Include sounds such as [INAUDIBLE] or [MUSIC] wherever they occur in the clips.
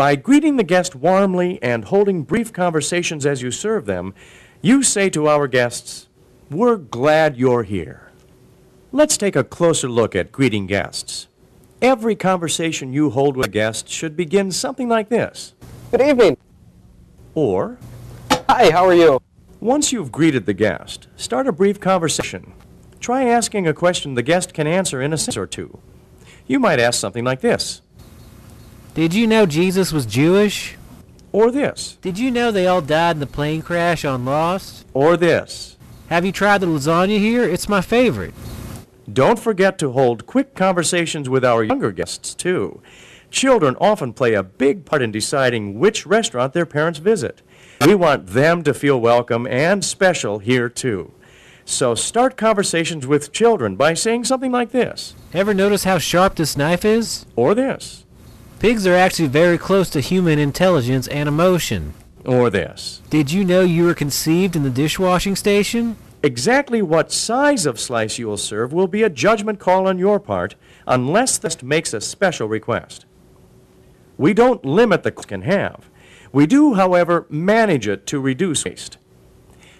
By greeting the guest warmly and holding brief conversations as you serve them, you say to our guests, We're glad you're here. Let's take a closer look at greeting guests. Every conversation you hold with a guest should begin something like this. Good evening. Or, Hi, how are you? once you've greeted the guest, start a brief conversation. Try asking a question the guest can answer in a sentence or two. You might ask something like this, Did you know Jesus was Jewish? or this, Did you know they all died in the plane crash on Lost? or this. Have you tried the lasagna here? It's my favorite. Don't forget to hold quick conversations with our younger guests, too. Children often play a big part in deciding which restaurant their parents visit. We want them to feel welcome and special here, too. So start conversations with children by saying something like this, Ever notice how sharp this knife is? or this, Pigs are actually very close to human intelligence and emotion. or this. Did you know you were conceived in the dishwashing station? Exactly what size of slice you will serve will be a judgment call on your part unless the guest makes a special request. We don't limit the can have. We do, however, manage it to reduce waste.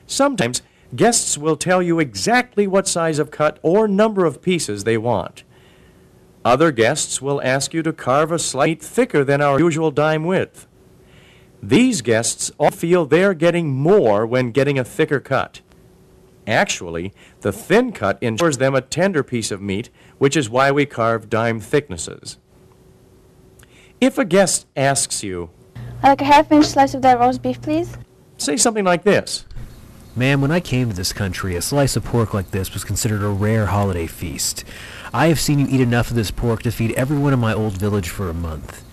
Sometimes guests will tell you exactly what size of cut or number of pieces they want. Other guests will ask you to carve a slice thicker than our usual dime width. These guests all feel they're getting more when getting a thicker cut. Actually, the thin cut ensures them a tender piece of meat, which is why we carve dime thicknesses. If a guest asks you, uh, I'd like a half inch slice of that roast beef, please. say something like this Man, when I came to this country, a slice of pork like this was considered a rare holiday feast. I have seen you eat enough of this pork to feed everyone in my old village for a month.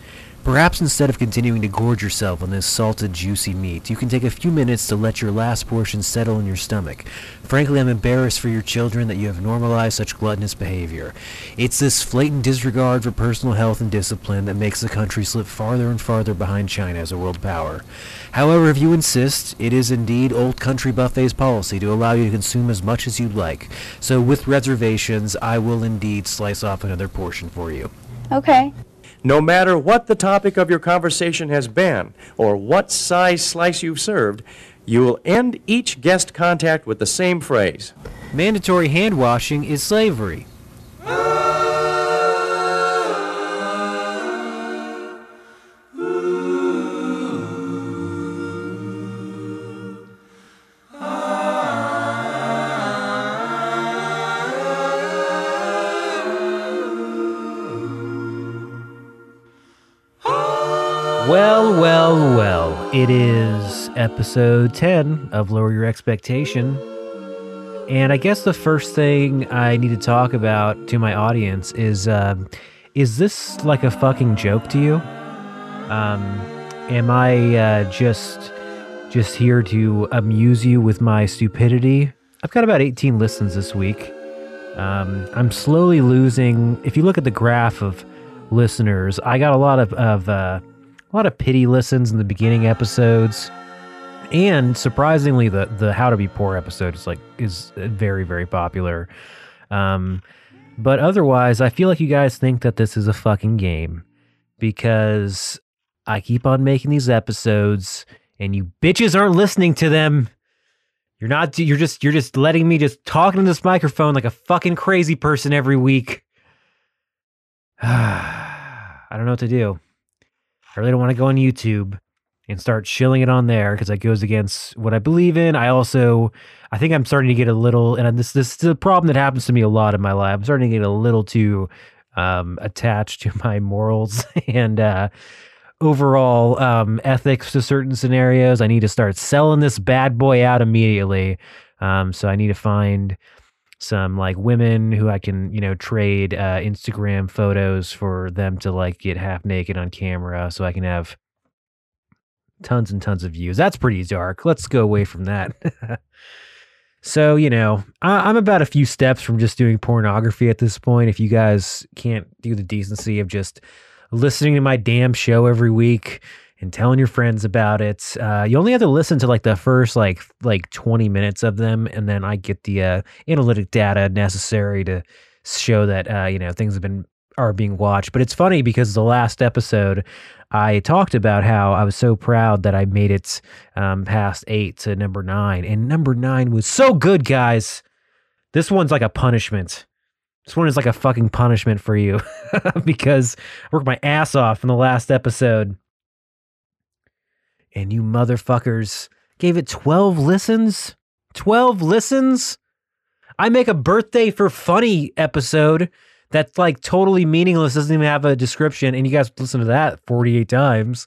Perhaps instead of continuing to gorge yourself on this salted, juicy meat, you can take a few minutes to let your last portion settle in your stomach. Frankly, I'm embarrassed for your children that you have normalized such gluttonous behavior. It's this flagrant disregard for personal health and discipline that makes the country slip farther and farther behind China as a world power. However, if you insist, it is indeed Old Country Buffet's policy to allow you to consume as much as you'd like. So, with reservations, I will indeed slice off another portion for you. Okay. No matter what the topic of your conversation has been, or what size slice you've served, you will end each guest contact with the same phrase. Mandatory hand washing is slavery. It is episode 10 of Lower Your Expectation. And I guess the first thing I need to talk about to my audience is um, is this like a fucking joke to you? Um, am I uh, just just here to amuse you with my stupidity? I've got about 18 listens this week. Um, I'm slowly losing. If you look at the graph of listeners, I got a lot of, of uh, a lot of pity listens in the beginning episodes. And surprisingly the the how to be poor episode is like is very very popular. Um but otherwise i feel like you guys think that this is a fucking game because i keep on making these episodes and you bitches aren't listening to them. You're not you're just you're just letting me just talk into this microphone like a fucking crazy person every week. [SIGHS] I don't know what to do i really don't want to go on youtube and start shilling it on there because that goes against what I believe in. I also, I think I'm starting to get a little, and this this is a problem that happens to me a lot in my life. I'm starting to get a little too um, attached to [LAUGHS] my morals [LAUGHS] and uh, overall um, ethics to certain scenarios. I need to start selling this bad boy out immediately. Um, so I need to find some like women who I can, you know, trade uh, Instagram photos for them to like get half naked on camera so I can have tons and tons of views. That's pretty dark. Let's go away from that. [LAUGHS] so, you know, I, I'm about a few steps from just doing pornography at this point. If you guys can't do the decency of just listening to my damn show every week and telling your friends about it, uh, you only have to listen to like the first like like 20 minutes of them, and then I get the uh, analytic data necessary to show that uh, you know things have been are being watched. But it's funny because the last episode, I talked about how I was so proud that I made it um, past eight to number nine, and number nine was so good, guys. This one's like a punishment. This one is like a fucking punishment for you [LAUGHS] because I worked my ass off in the last episode. And you motherfuckers gave it 12 listens? 12 listens? I make a birthday for funny episode that's like totally meaningless, doesn't even have a description, and you guys listen to that 48 times.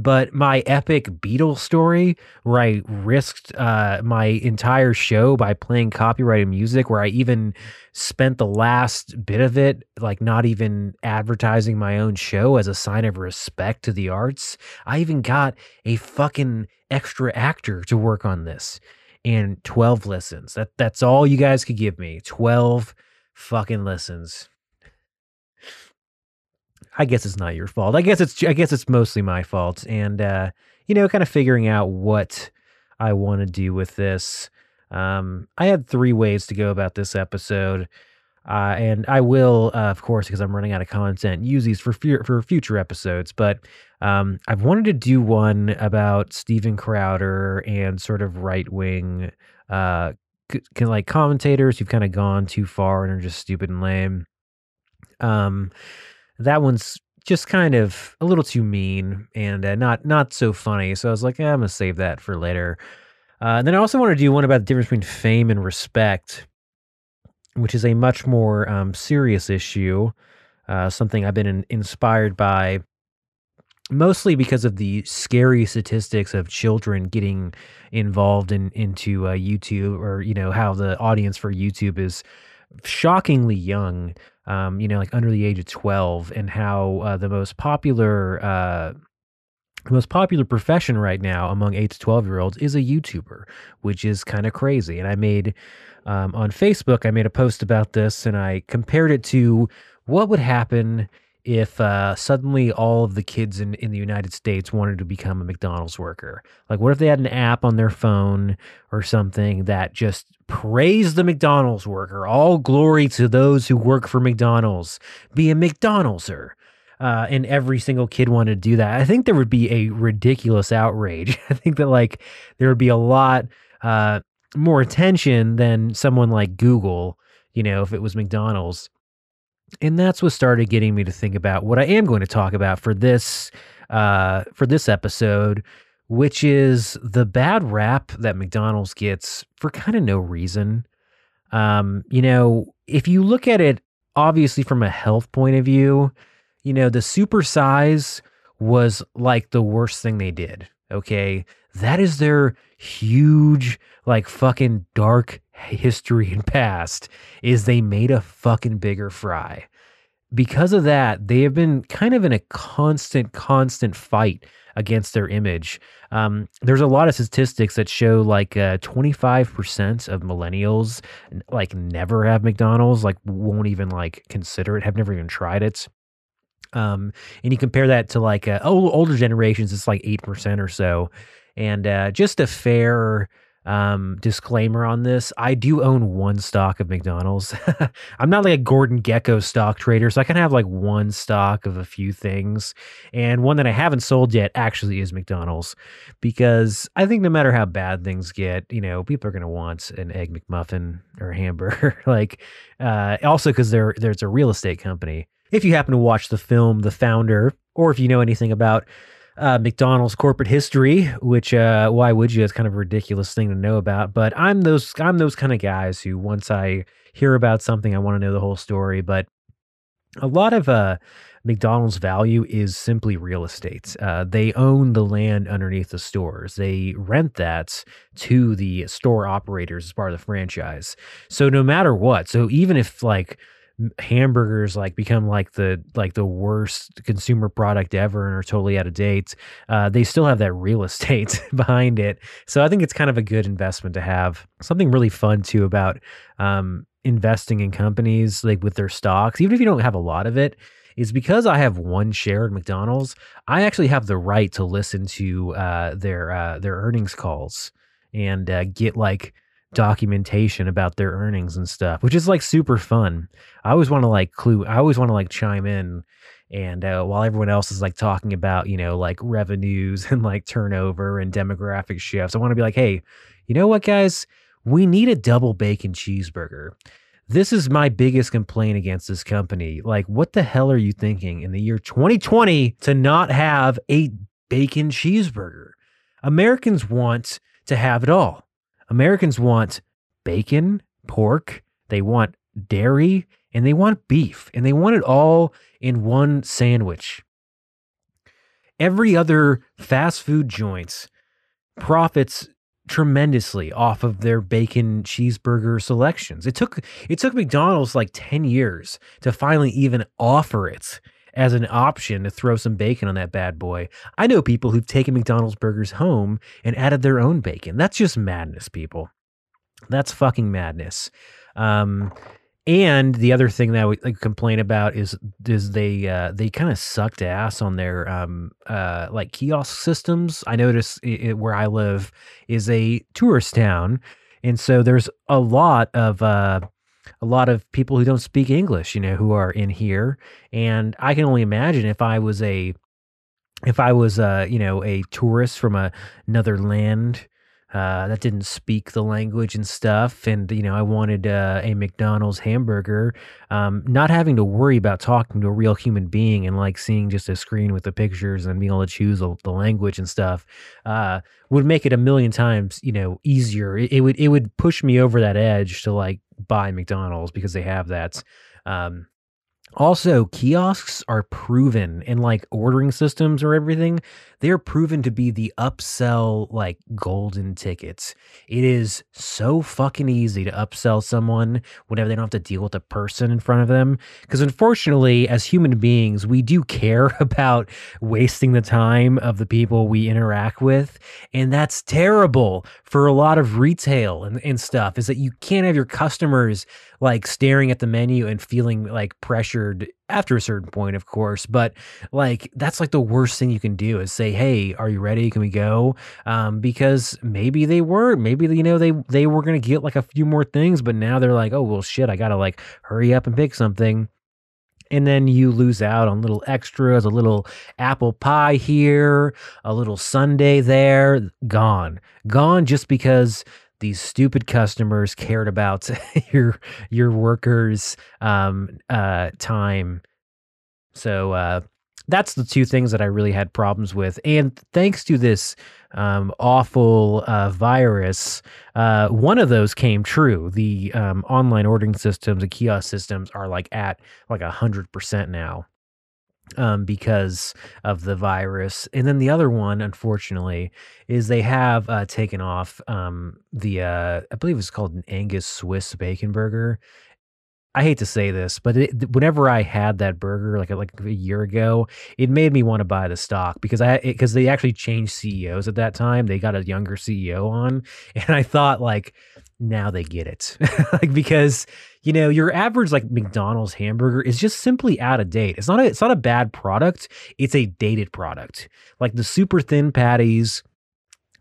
But my epic Beatles story, where I risked uh, my entire show by playing copyrighted music, where I even spent the last bit of it like not even advertising my own show as a sign of respect to the arts. I even got a fucking extra actor to work on this and 12 listens. That that's all you guys could give me. 12 fucking listens. I guess it's not your fault. I guess it's I guess it's mostly my fault and uh you know kind of figuring out what I want to do with this. Um I had 3 ways to go about this episode. Uh, and I will, uh, of course, because I'm running out of content, use these for for future episodes. But um, I've wanted to do one about Steven Crowder and sort of right wing, uh, c- c- like commentators who've kind of gone too far and are just stupid and lame. Um, that one's just kind of a little too mean and uh, not not so funny. So I was like, eh, I'm gonna save that for later. Uh, and then I also want to do one about the difference between fame and respect which is a much more um, serious issue, uh, something I've been in, inspired by mostly because of the scary statistics of children getting involved in into uh, YouTube or you know how the audience for YouTube is shockingly young um, you know like under the age of 12 and how uh, the most popular uh, the most popular profession right now among 8 to 12 year olds is a YouTuber which is kind of crazy. And I made um, on Facebook, I made a post about this and I compared it to what would happen if uh, suddenly all of the kids in, in the United States wanted to become a McDonald's worker. Like, what if they had an app on their phone or something that just praised the McDonald's worker? All glory to those who work for McDonald's. Be a McDonald'ser. Uh, and every single kid wanted to do that. I think there would be a ridiculous outrage. [LAUGHS] I think that like there would be a lot uh, more attention than someone like Google, you know, if it was McDonald's. And that's what started getting me to think about what I am going to talk about for this uh for this episode, which is the bad rap that McDonald's gets for kind of no reason. Um, you know, if you look at it obviously from a health point of view, you know, the super size was like the worst thing they did. Okay. That is their huge, like fucking dark history and past is they made a fucking bigger fry. Because of that, they have been kind of in a constant, constant fight against their image. Um, there's a lot of statistics that show like uh, 25% of millennials like never have McDonald's, like won't even like consider it, have never even tried it. Um, and you compare that to like uh, older generations, it's like 8% or so. And uh, just a fair um, disclaimer on this I do own one stock of McDonald's. [LAUGHS] I'm not like a Gordon Gekko stock trader, so I can have like one stock of a few things. And one that I haven't sold yet actually is McDonald's because I think no matter how bad things get, you know, people are going to want an egg McMuffin or a hamburger. [LAUGHS] like, uh, also because there, there's a real estate company. If you happen to watch the film The Founder, or if you know anything about uh, McDonald's corporate history, which uh, why would you? It's kind of a ridiculous thing to know about. But I'm those I'm those kind of guys who once I hear about something, I want to know the whole story. But a lot of uh, McDonald's value is simply real estate. Uh, they own the land underneath the stores. They rent that to the store operators as part of the franchise. So no matter what, so even if like hamburgers like become like the like the worst consumer product ever and are totally out of date uh, they still have that real [LAUGHS] estate behind it so i think it's kind of a good investment to have something really fun too about um, investing in companies like with their stocks even if you don't have a lot of it is because I have one share at McDonald's. I actually have the right to listen to uh, their uh, their earnings calls and uh, get like documentation about their earnings and stuff, which is like super fun. I always want to like clue, I always want to like chime in. And uh, while everyone else is like talking about, you know, like revenues [LAUGHS] and like turnover and demographic shifts, I want to be like, hey, you know what, guys? We need a double bacon cheeseburger. This is my biggest complaint against this company. Like, what the hell are you thinking in the year 2020 to not have a bacon cheeseburger? Americans want to have it all. Americans want bacon, pork, they want dairy, and they want beef, and they want it all in one sandwich. Every other fast food joint profits tremendously off of their bacon cheeseburger selections. It took it took McDonald's like 10 years to finally even offer it as an option to throw some bacon on that bad boy. I know people who've taken McDonald's burgers home and added their own bacon. That's just madness, people. That's fucking madness. Um, and the other thing that we like, complain about is is they uh, they kind of sucked ass on their um, uh, like kiosk systems. I notice it, it, where I live is a tourist town, and so there's a lot of uh, a lot of people who don't speak English, you know, who are in here, and I can only imagine if I was a if I was a, you know a tourist from a, another land uh, that didn't speak the language and stuff. And, you know, I wanted uh, a McDonald's hamburger, um, not having to worry about talking to a real human being and like seeing just a screen with the pictures and being able to choose the, the language and stuff uh, would make it a million times, you know, easier. It, it, would, it would push me over that edge to like buy McDonald's because they have that. Um, also, kiosks are proven in like ordering systems or everything. They are proven to be the upsell like golden tickets. It is so fucking easy to upsell someone whenever they don't have to deal with a person in front of them. Because unfortunately, as human beings, we do care [LAUGHS] about wasting the time of the people we interact with. And that's terrible for a lot of retail and, and stuff, is that you can't have your customers like staring at the menu and feeling like pressured after a certain point, of course. But like that's like the worst thing you can do is say, "Hey, are you ready? Can we go?" Um, because maybe they were, maybe you know they they were gonna get like a few more things, but now they're like, "Oh well, shit, I gotta like hurry up and pick something." And then you lose out on little extras, a little apple pie here, a little sundae there, gone. Gone just because these stupid customers cared about [LAUGHS] your your workers um uh time so uh that's the two things that I really had problems with. And thanks to this um, awful uh, virus, uh, one of those came true. The um, online ordering systems, the kiosk systems are like at like a hundred percent now um, because of the virus. And then the other one, unfortunately, is they have uh, taken off um, the, uh, I believe it's called an Angus Swiss bacon burger. I hate to say this, but it, whenever I had that burger like like a year ago, it made me want to buy the stock because I because they actually changed CEOs at that time. They got a younger CEO on, [LAUGHS] and I thought like now they get it. [LAUGHS] Like because you know your average like mcdonald's hamburger is just simply out of date. It's not a it's not a bad product. It's a dated product. Like the super thin patties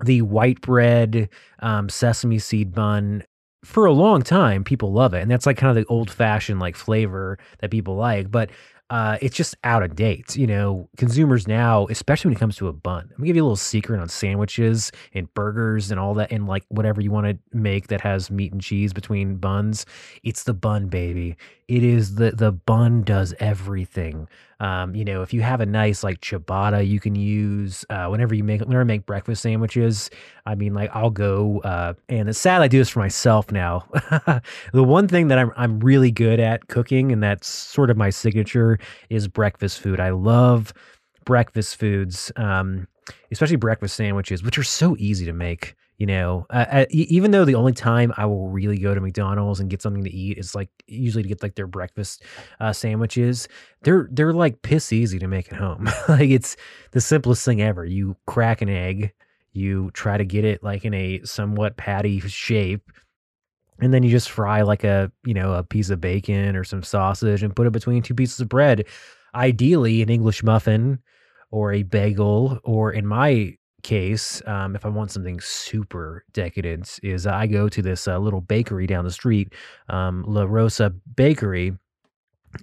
the white bread um, sesame seed bun for a long time people love it. And that's like kind of the old fashioned like flavor that people like. But uh, it's just out of date. You know, consumers now, especially when it comes to a bun. I'm gonna give you a little secret on sandwiches and burgers and all that, and like whatever you want to make that has meat and cheese between buns. It's the bun, baby. It is the the bun does everything. Um, you know, if you have a nice like ciabatta, you can use uh, whenever you make whenever I make breakfast sandwiches. I mean, like I'll go, uh, and it's sad I do this for myself now. [LAUGHS] the one thing that I'm I'm really good at cooking, and that's sort of my signature, is breakfast food. I love breakfast foods, um, especially breakfast sandwiches, which are so easy to make. You know, uh, uh, even though the only time I will really go to McDonald's and get something to eat is like usually to get like their breakfast uh, sandwiches, they're they're like piss easy to make at home. [LAUGHS] like it's the simplest thing ever. You crack an egg, you try to get it like in a somewhat patty shape, and then you just fry like a you know a piece of bacon or some sausage and put it between two pieces of bread. Ideally, an English muffin or a bagel, or in my case, um, if I want something super decadent, is I go to this uh, little bakery down the street, um, La Rosa Bakery,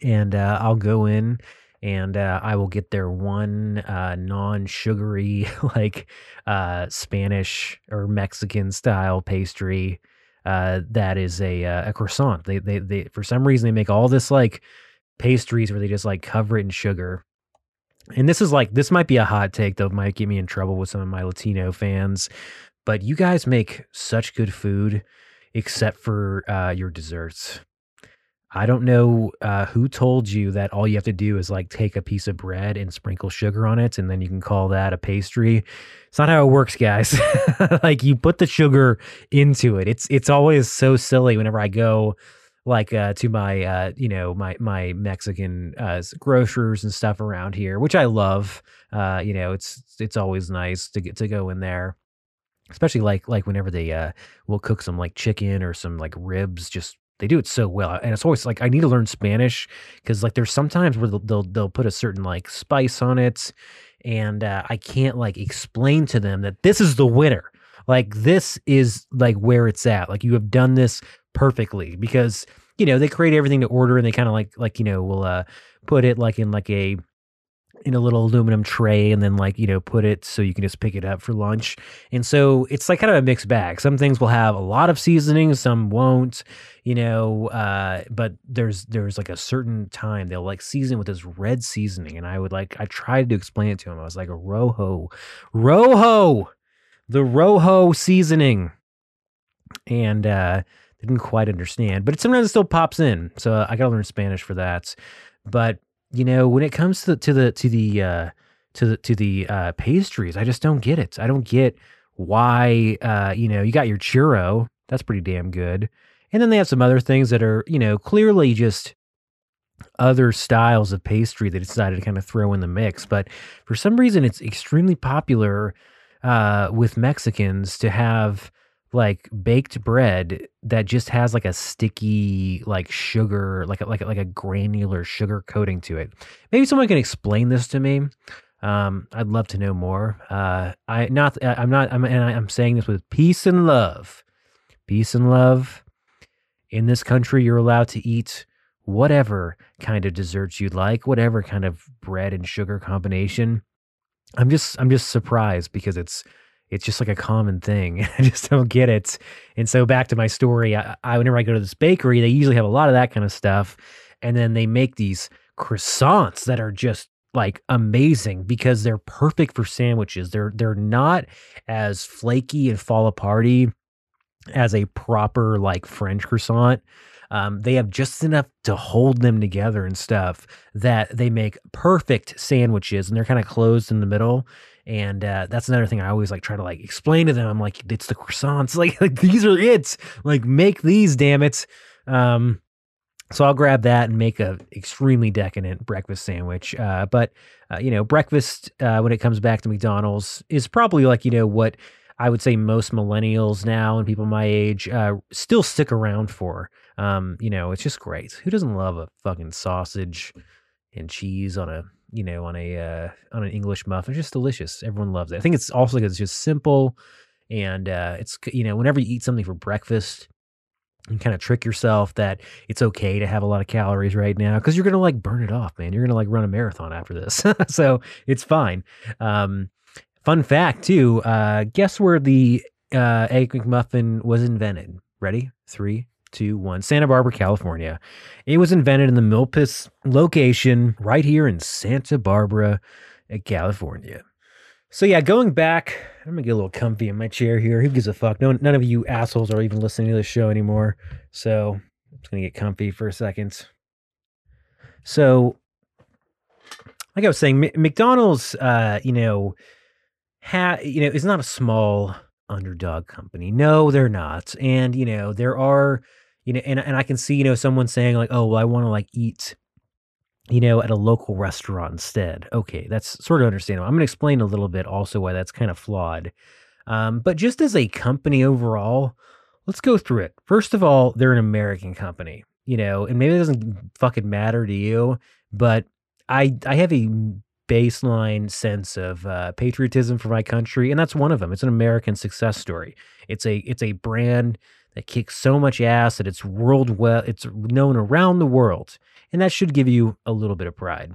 and uh, I'll go in and uh, I will get their one uh, non-sugary, [LAUGHS] like uh, Spanish or Mexican style pastry. Uh, that is a uh, a croissant. They, they they for some reason they make all this like pastries where they just like cover it in sugar. And this is like this might be a hot take though, might get me in trouble with some of my Latino fans. But you guys make such good food, except for uh, your desserts. I don't know uh, who told you that all you have to do is like take a piece of bread and sprinkle sugar on it, and then you can call that a pastry. It's not how it works, guys. [LAUGHS] like you put the sugar into it. It's it's always so silly whenever I go like uh, to my uh, you know my my Mexican uh, grocers and stuff around here, which I love. Uh, you know, it's it's always nice to get to go in there, especially like like whenever they uh, will cook some like chicken or some like ribs, just they do it so well and it's always like i need to learn spanish because like there's sometimes where they'll, they'll, they'll put a certain like spice on it and uh, i can't like explain to them that this is the winner like this is like where it's at like you have done this perfectly because you know they create everything to order and they kind of like like you know will uh put it like in like a in a little aluminum tray and then like you know put it so you can just pick it up for lunch. And so it's like kind of a mixed bag. Some things will have a lot of seasoning some won't you know uh but there's there's like a certain time they'll like season with this red seasoning and i would like i tried to explain it to him i was like rojo rojo the rojo seasoning. And uh didn't quite understand but it sometimes still pops in so i gotta learn spanish for that but you know, when it comes to the to the to the uh, to the to the uh, pastries, I just don't get it. I don't get why. Uh, you know, you got your churro, that's pretty damn good, and then they have some other things that are you know clearly just other styles of pastry they decided to kind of throw in the mix. But for some reason, it's extremely popular uh, with Mexicans to have like baked bread that just has like a sticky like sugar like a, like a, like a granular sugar coating to it. Maybe someone can explain this to me. Um i'd love to know more. Uh i not i'm not i'm and i'm saying this with peace and love. Peace and love. In this country you're allowed to eat whatever kind of desserts you'd like whatever kind of bread and sugar combination. I'm just i'm just surprised because it's it's just like a common thing. [LAUGHS] I just don't get it. And so back to my story, I, I whenever I go to this bakery, they usually have a lot of that kind of stuff, and then they make these croissants that are just like amazing because they're perfect for sandwiches. They're they're not as flaky and fall aparty as a proper like French croissant. Um, they have just enough to hold them together and stuff that they make perfect sandwiches, and they're kind of closed in the middle and uh, that's another thing I always like try to like explain to them. I'm like, it's the croissants. [LAUGHS] Like, like these are it. Like, make these, damn it. Um, so I'll grab that and make a extremely decadent breakfast sandwich. Uh, but uh, you know, breakfast uh, when it comes back to McDonald's is probably like you know what I would say most millennials now and people my age uh, still stick around for. Um, you know, it's just great. Who doesn't love a fucking sausage and cheese on a you know, on a uh, on an English muffin. It's just delicious. Everyone loves it. I think it's also because it's just simple, and uh, it's you know, whenever you eat something for breakfast, you kind of trick yourself that it's okay to have a lot of calories right now because you're gonna like burn it off, man. You're gonna like run a marathon after this, [LAUGHS] so it's fine. Um, fun fact too. Uh, guess where the uh, egg McMuffin was invented? Ready? Three, two, one. Santa Barbara, California. It was invented in the Milpas location right here in Santa Barbara, uh, California. So yeah, going back, I'm gonna get a little comfy in my chair here. Who gives a fuck? No, none of you assholes are even listening to this show anymore. So I'm just gonna get comfy for a second. So, like I was saying, McDonald's, uh, you know, ha, you know, is not a small underdog company. No, they're not. And you know, there are you know, and and I can see, you know, someone saying like, "Oh, well, I want to like eat, you know, at a local restaurant instead." Okay, that's sort of understandable. I'm going to explain a little bit also why that's kind of flawed. Um, but just as a company overall, let's go through it. First of all, they're an American company, you know, and maybe it doesn't fucking matter to you, but I I have a baseline sense of uh, patriotism for my country, and that's one of them. It's an American success story. It's a it's a brand that kicks so much ass that it's world well it's known around the world, and that should give you a little bit of pride.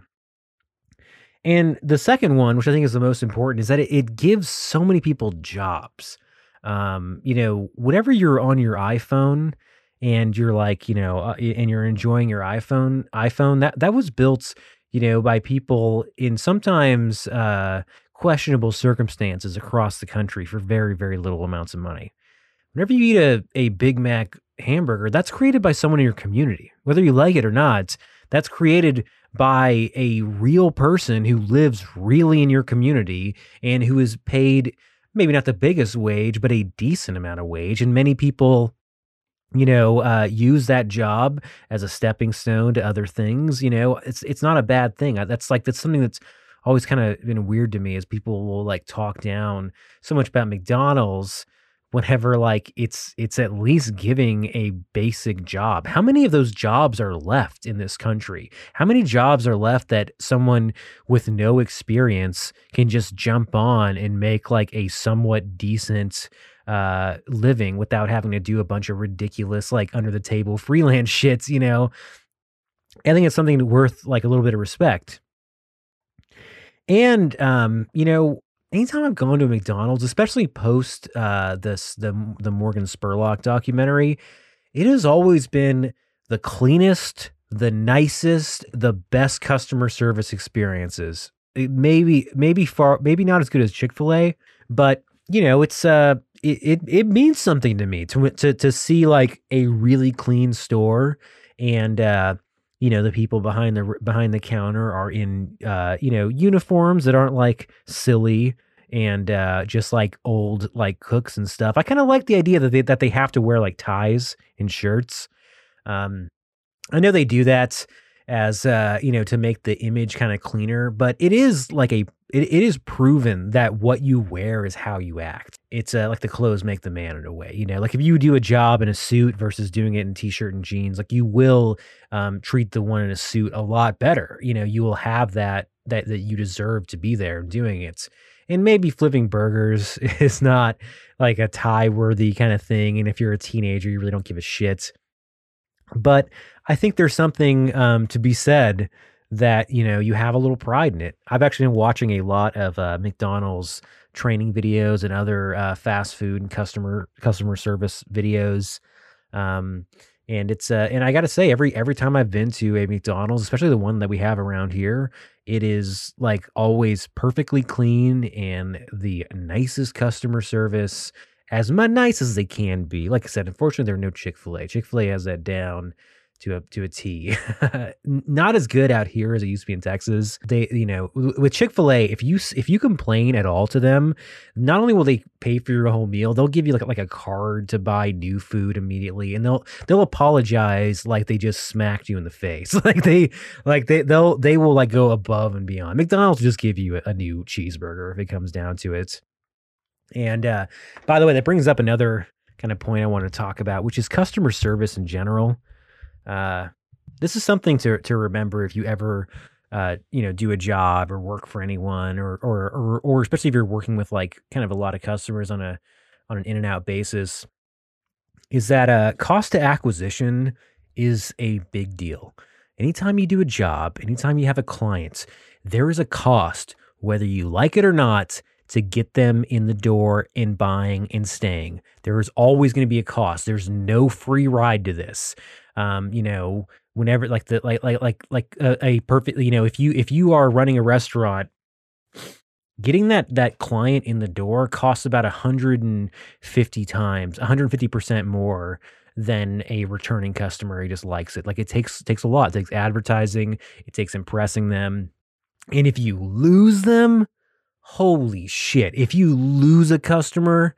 And the second one, which I think is the most important, is that it, it gives so many people jobs. Um, you know, whenever you're on your iPhone and you're like, you know, uh, and you're enjoying your iPhone, iPhone that that was built, you know, by people in sometimes uh, questionable circumstances across the country for very very little amounts of money. Whenever you eat a a Big Mac hamburger, that's created by someone in your community, whether you like it or not. That's created by a real person who lives really in your community and who is paid maybe not the biggest wage, but a decent amount of wage. And many people, you know, uh, use that job as a stepping stone to other things. You know, it's it's not a bad thing. That's like that's something that's always kind of been weird to me is people will like talk down so much about McDonald's whenever like it's it's at least giving a basic job. How many of those jobs are left in this country? How many jobs are left that someone with no experience can just jump on and make like a somewhat decent uh living without having to do a bunch of ridiculous like under the table [LAUGHS] freelance shits you know? I think it's something worth like a little bit of respect. And um you know anytime I've gone to a McDonald's, especially post uh, this the the Morgan Spurlock documentary, it has always been the cleanest, the nicest, the best customer service experiences. It maybe maybe far maybe not as good as Chick Fil A, but you know it's uh it, it it means something to me to to to see like a really clean store and uh you know the people behind the behind the counter are in uh you know uniforms that aren't like silly and uh just like old like cooks and stuff. I kind of like the idea that they that they have to wear like ties and shirts. Um i know they do that as uh you know to make the image kind of cleaner but it is like a it, it is proven that what you wear is how you act. It's uh, like the clothes make the man in a way you know? Like if you do a job in a suit versus doing it in t-shirt and jeans like you will um treat the one in a suit a lot better. You know you will have that that that you deserve to be there doing it. And maybe flipping burgers [LAUGHS] is not like a tie worthy kind of thing and if you're a teenager you really don't give a shit. But I think there's something um, to be said that you know you have a little pride in it. I've actually been watching a lot of uh, McDonald's training videos and other uh, fast food and customer customer service videos. Um, and it's uh, and I got to say every every time I've been to a McDonald's, especially the one that we have around here, it is like always perfectly clean and the nicest customer service as nice as they can be. Like I said, unfortunately, there are no Chick Fil A. Chick Fil A has that down to a to a T. [LAUGHS] Not as good out here as it used to be in Texas. They, you know, with Chick Fil A, if you if you complain at all to them, not only will they pay for your whole meal, they'll give you like like a card to buy new food immediately, and they'll they'll apologize like they just smacked you in the face. [LAUGHS] like they like they they'll they will like go above and beyond. McDonald's will just give you a, new cheeseburger if it comes down to it. And uh, by the way, that brings up another kind of point I want to talk about, which is customer service in general. Uh, this is something to to remember if you ever uh, you know do a job or work for anyone, or, or or or especially if you're working with like kind of a lot of customers on a on an in and out basis. Is that uh, cost to acquisition is a big deal. Anytime you do a job, anytime you have a client, there is a cost, whether you like it or not, to get them in the door and buying and staying. There is always going to be a cost. There's no free ride to this. Um, you know, whenever like the like like like like a, a perfect you know if you if you are running a restaurant getting that that client in the door costs about 150 times 150% more than a returning customer who just likes it. Like it takes takes a lot. It takes advertising. It takes impressing them. And if you lose them holy shit. If you lose a customer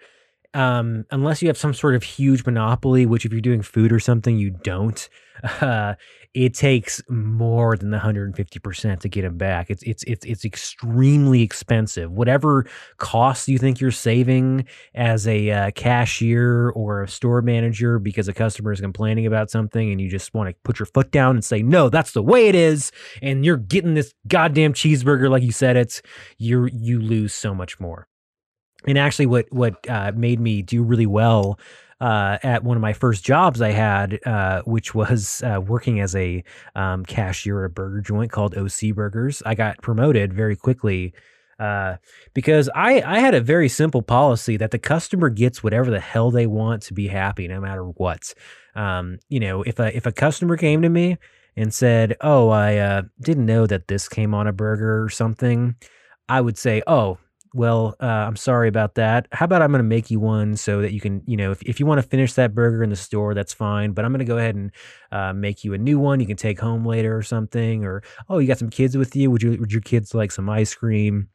um, unless you have some sort of huge monopoly, which if you're doing food or something, you don't. [LAUGHS] Uh, it takes more than the 150% to get them back. It's it's it's it's extremely expensive. Whatever costs you think you're saving as a uh, cashier or a store manager because a customer is complaining about something and you just want to put your foot down and say no, that's the way it is and you're getting this goddamn cheeseburger like you said it's you you lose so much more. And actually what what uh, made me do really well uh, at one of my first jobs I had, uh, which was uh, working as a um, cashier at a burger joint called OC Burgers. I got promoted very quickly uh, because I, I had a very simple policy that the customer gets whatever the hell they want to be happy, no matter what. Um, you know, if a if a customer came to me and said, "Oh, I uh, didn't know that this came on a burger or something," I would say, "Oh." Well, uh, I'm sorry about that. How about I'm going to make you one so that you can, you know, if, if you want to finish that burger in the store, that's fine. But I'm going to go ahead and uh, make you a new one you can take home later or something. Or, oh, you got some kids with you? Would, you, would your kids like some ice cream?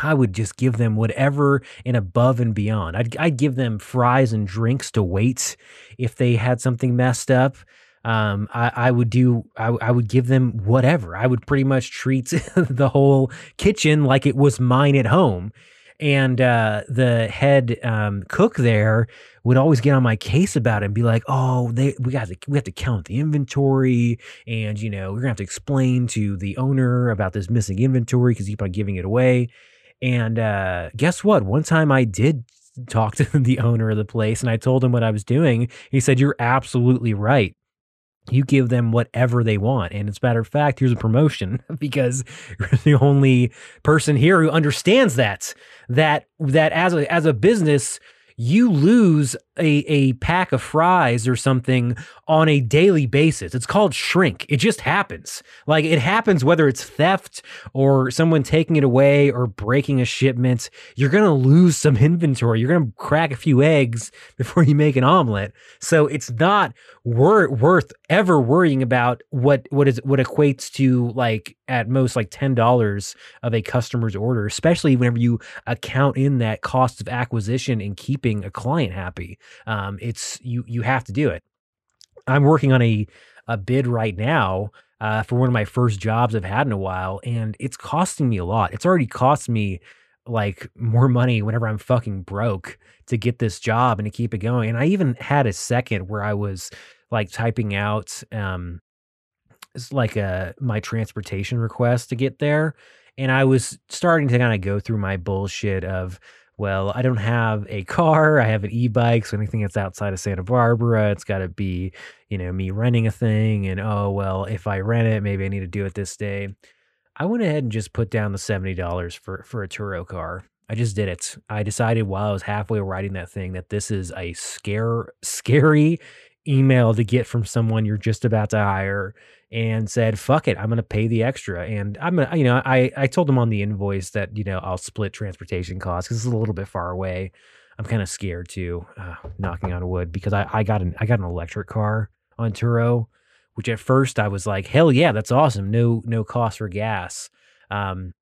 I would just give them whatever and above and beyond. I'd, I'd give them fries and drinks to wait if they had something messed up um, I, I, would do, I, I, would give them whatever. I would pretty much treat [LAUGHS] the whole kitchen like it was mine at home. And uh, the head um, cook there would always get on my case about it and be like, "Oh, they we got to we have to count the inventory, and you know we're gonna have to explain to the owner about this missing inventory because he's keep on giving it away." And uh, guess what? One time I did talk [LAUGHS] to the owner of the place and I told him what I was doing. He said, You're absolutely right you give them whatever they want. And as a matter of fact, here's a promotion [LAUGHS] because you're the only person here who understands that, that, that as a, as a business, you lose a, a pack of fries or something on a daily basis. It's called shrink. It just happens. Like it happens whether it's theft or someone taking it away or breaking a shipment. You're going to lose some [LAUGHS] inventory. You're going to crack a few eggs before you make an omelet. So it's not wor- worth ever worrying about what what is what equates to like at most like $10 of a customer's order, especially whenever you account in that cost of acquisition and keeping a client happy. Um, it's you you have to do it. I'm working on a a bid right now uh, for one of my first jobs I've had in a while, and it's costing me a lot. It's already cost me like more money whenever I'm fucking broke to get this job and to keep it going. And I even had a second where I was like typing out um it's like a my transportation request to get there and I was starting to kind of go through my bullshit of well, I don't have a car. I have an e-bike, so anything that's outside of Santa Barbara, it's got to be, you know, me renting a thing. And oh well, if I rent it, maybe I need to do it this day. I went ahead and just put down the seventy dollars for for a Turo car. I just did it. I decided while I was halfway writing that thing that this is a scare scary email to get from someone you're just about to hire and said, fuck it, I'm going to pay the extra. And I'm to, you know, I, I told them on the invoice that, you know, I'll split transportation costs because it's a little bit far away. I'm kind of scared too, uh, knocking on wood, because I, I got an, I got an electric car on Turo, which at first I was like, hell yeah, that's awesome. No, no cost for gas. Um,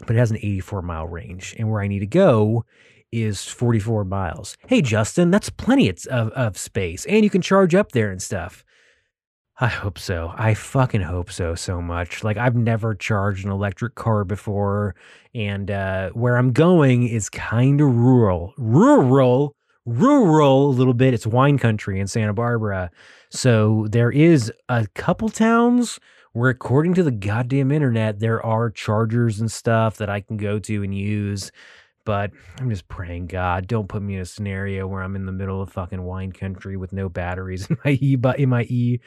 but it has an 84 mile range and where I need to go is 44 miles. Hey, Justin, that's plenty of, of space and you can charge up there and stuff. I hope so. I fucking hope so so much. Like I've never charged an electric car before and uh where I'm going is kind of rural. Rural, rural a little bit. It's wine country in Santa Barbara. So there is a couple towns where according to the goddamn internet there are chargers and stuff that I can go to and use. But I'm just praying, God, don't put me in a scenario where I'm in the middle of fucking wine country with no batteries in my e in my e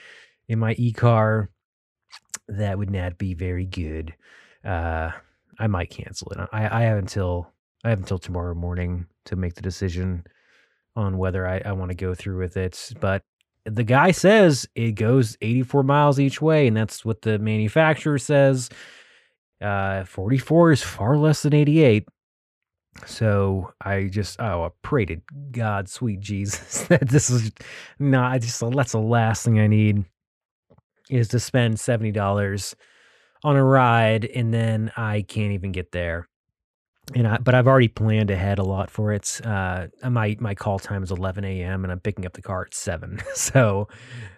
in my e car. That would not be very good. Uh, I might cancel it. I, I have until I have until tomorrow morning to make the decision on whether I, I want to go through with it. But the guy says it goes 84 miles each way, and that's what the manufacturer says. Uh, 44 is far less than 88. So I just oh I pray to God, sweet Jesus, [LAUGHS] that this is not. Just that's the last thing I need is to spend seventy dollars on a ride, and then I can't even get there. and I, but I've already planned ahead a lot for it. Uh, my my call time is 11 a.m. and I'm picking up the car at seven, [LAUGHS] so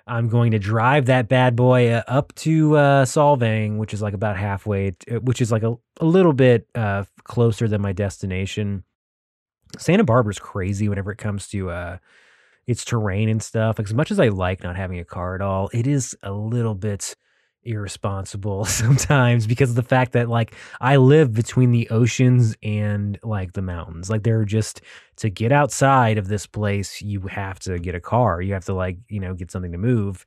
I'm going to drive that bad boy uh, up to uh, Solvang, which is like about halfway, uh, which is like a, a little bit uh, closer than my destination. Santa Barbara's crazy whenever it comes to uh, its terrain and stuff. Like, As much as I like not having a car at all, it is a little bit irresponsible [LAUGHS] sometimes because of the fact that like I live between the oceans and like the mountains. Like they're just to get outside of this place, you have to get a car. You have to like, you know, get something to move.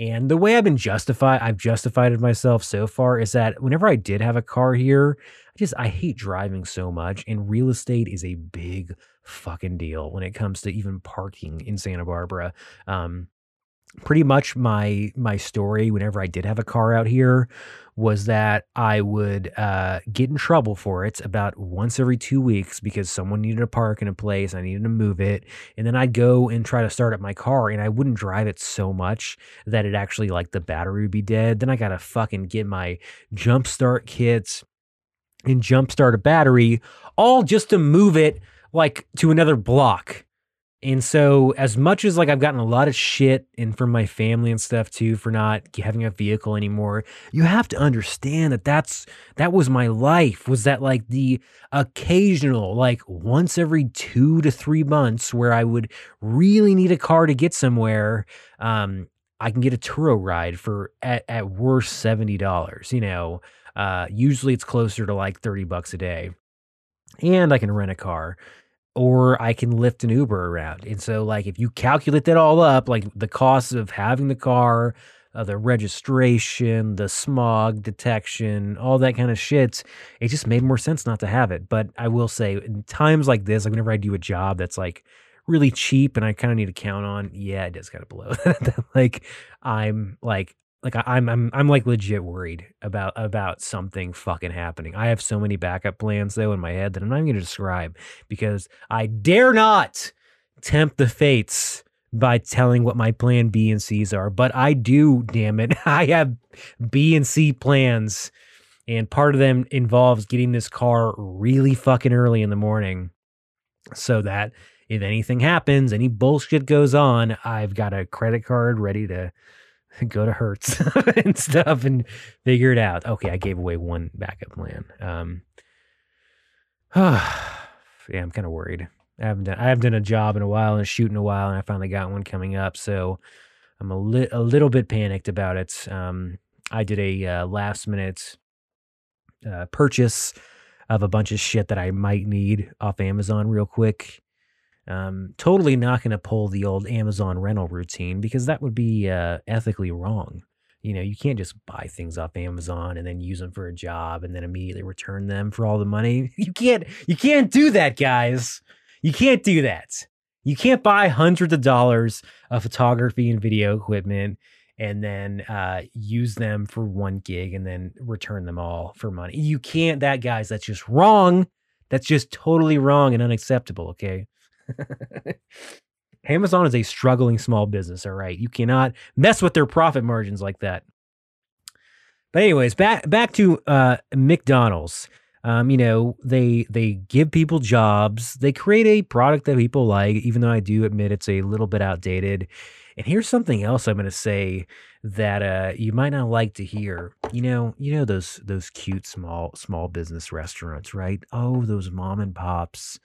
And the way I've been justified, I've justified it myself so far is that whenever I did have a car here, I just I hate driving so much, and real estate is a big fucking deal when it comes to even parking in Santa Barbara. Um, pretty much my my story whenever I did have a car out here was that I would uh, get in trouble for it about once every two weeks because someone needed to park in a place, I needed to move it, and then I'd go and try to start up my car, and I wouldn't drive it so much that it actually like the battery would be dead. Then I gotta fucking get my jump start kits and jump start a battery, all just to move it like to another block. And so, as much as like I've gotten a lot of shit in from my family and stuff too for not having a vehicle anymore, you have to understand that that's that was my life. Was that like the occasional, like once every two to three months, where I would really need a car to get somewhere. Um, I can get a Turo ride for at, at worst seventy dollars. You know, uh, usually it's closer to like thirty bucks a day, and I can rent a car or I can lift an Uber around. And so, like, if you calculate that all up, like the cost of having the car, uh, the registration, the smog detection, all that kind of shit, it just made more sense not to have it. But I will say, in times like this, like whenever I do a job that's like really cheap and I kind of need to count on, yeah, it does kind of blow. [LAUGHS] like, I'm like, like I, I'm I'm I'm like legit worried about about something fucking happening. I have so many backup plans though in my head that I'm not even gonna describe because I dare not tempt the fates by telling what my plan B and C's are. But I do, damn it. [LAUGHS] I have B and C plans. And part of them involves getting this car really fucking early in the morning so that if anything happens, any bullshit goes on, I've got a credit card ready to [LAUGHS] go to Hertz [LAUGHS] and stuff and figure it out. Okay, I gave away one backup plan. Um, [SIGHS] yeah, I'm kind of worried. I haven't done I haven't done a job in a while and a shoot in a while, and I finally got one coming up. So I'm a, li- a little bit panicked about it. Um, I did a uh, last minute uh, purchase of a bunch of shit that I might need off Amazon real quick. Um, totally not going to pull the old Amazon rental routine because that would be uh, ethically wrong. You know, you can't just buy things off Amazon and then use them for a job and then immediately return them for all the money. [LAUGHS] You can't, you can't do that, guys. You can't do that. You can't buy hundreds of dollars of photography and video equipment and then uh, use them for one gig and then return them all for money. You can't, that guys, that's just wrong. That's just totally wrong and unacceptable. Okay. [LAUGHS] Amazon is a struggling small business, all right. You cannot mess with their profit margins like that. But anyways, back back to uh, McDonald's. Um, you know, they they give people jobs. They create a product that people like, even though I do admit it's a little bit outdated. And here's something else I'm going to say that uh, you might not like to hear. You know, you know those those cute small small business restaurants, right? Oh, those mom and pops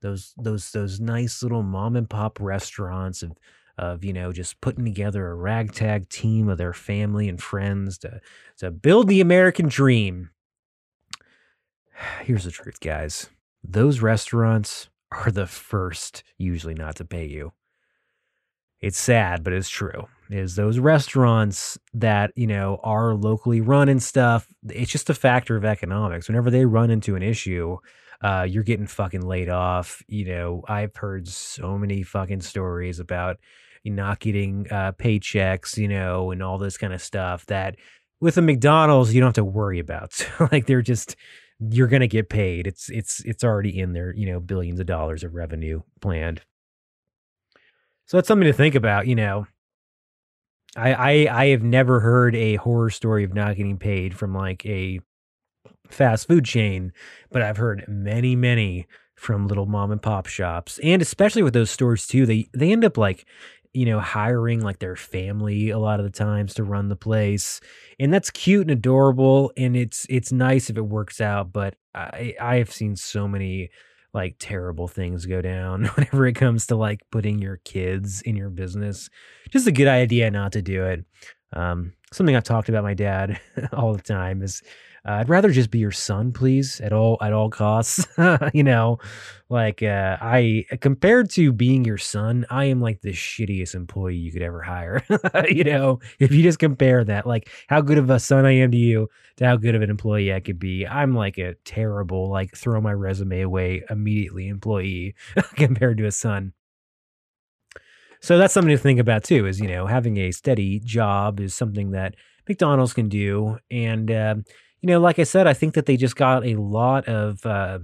those those those nice little mom and pop restaurants of of you know just putting together a ragtag team of their family and friends to to build the American dream. [SIGHS] Here's the truth, guys. Those restaurants are the first usually not to pay you. It's sad, but it's true. Is those restaurants that, you know, are locally run and stuff, it's just a factor of economics. Whenever they run into an issue, uh, you're getting fucking laid off. You know, I've heard so many fucking stories about not getting uh, paychecks, you know, and all this kind of stuff that with the McDonald's you don't have to worry about. [LAUGHS] So like they're just you're gonna get paid. It's it's it's already in there, you know, billions of dollars of revenue planned. So that's something to think about, you know. I, I I have never heard a horror story of not getting paid from like a fast food chain, but I've heard many, many from little mom and pop shops. And especially with those stores too, they they end up like you know hiring like their family a lot of the times to run the place. And that's cute and adorable and it's it's nice if it works out but i i have seen so many like terrible things go down [LAUGHS] whenever it comes to like putting your kids in your business. Just a good idea not to do it. Um something i've talked about my dad [LAUGHS] all the time is uh, I'd rather just be your son, please, at all at all costs. [LAUGHS] you know, like uh, I compared to being your son, I am like the shittiest employee you could ever hire. [LAUGHS] you know, if you just compare that, like how good of a son I am to you, to how good of an employee I could be, I'm like a terrible, like throw my resume away immediately employee [LAUGHS] compared to a son. So that's something to think about too. Is you know having a steady job is something that McDonald's can do, and uh, you know, like I said, I think that they just got a lot of uh,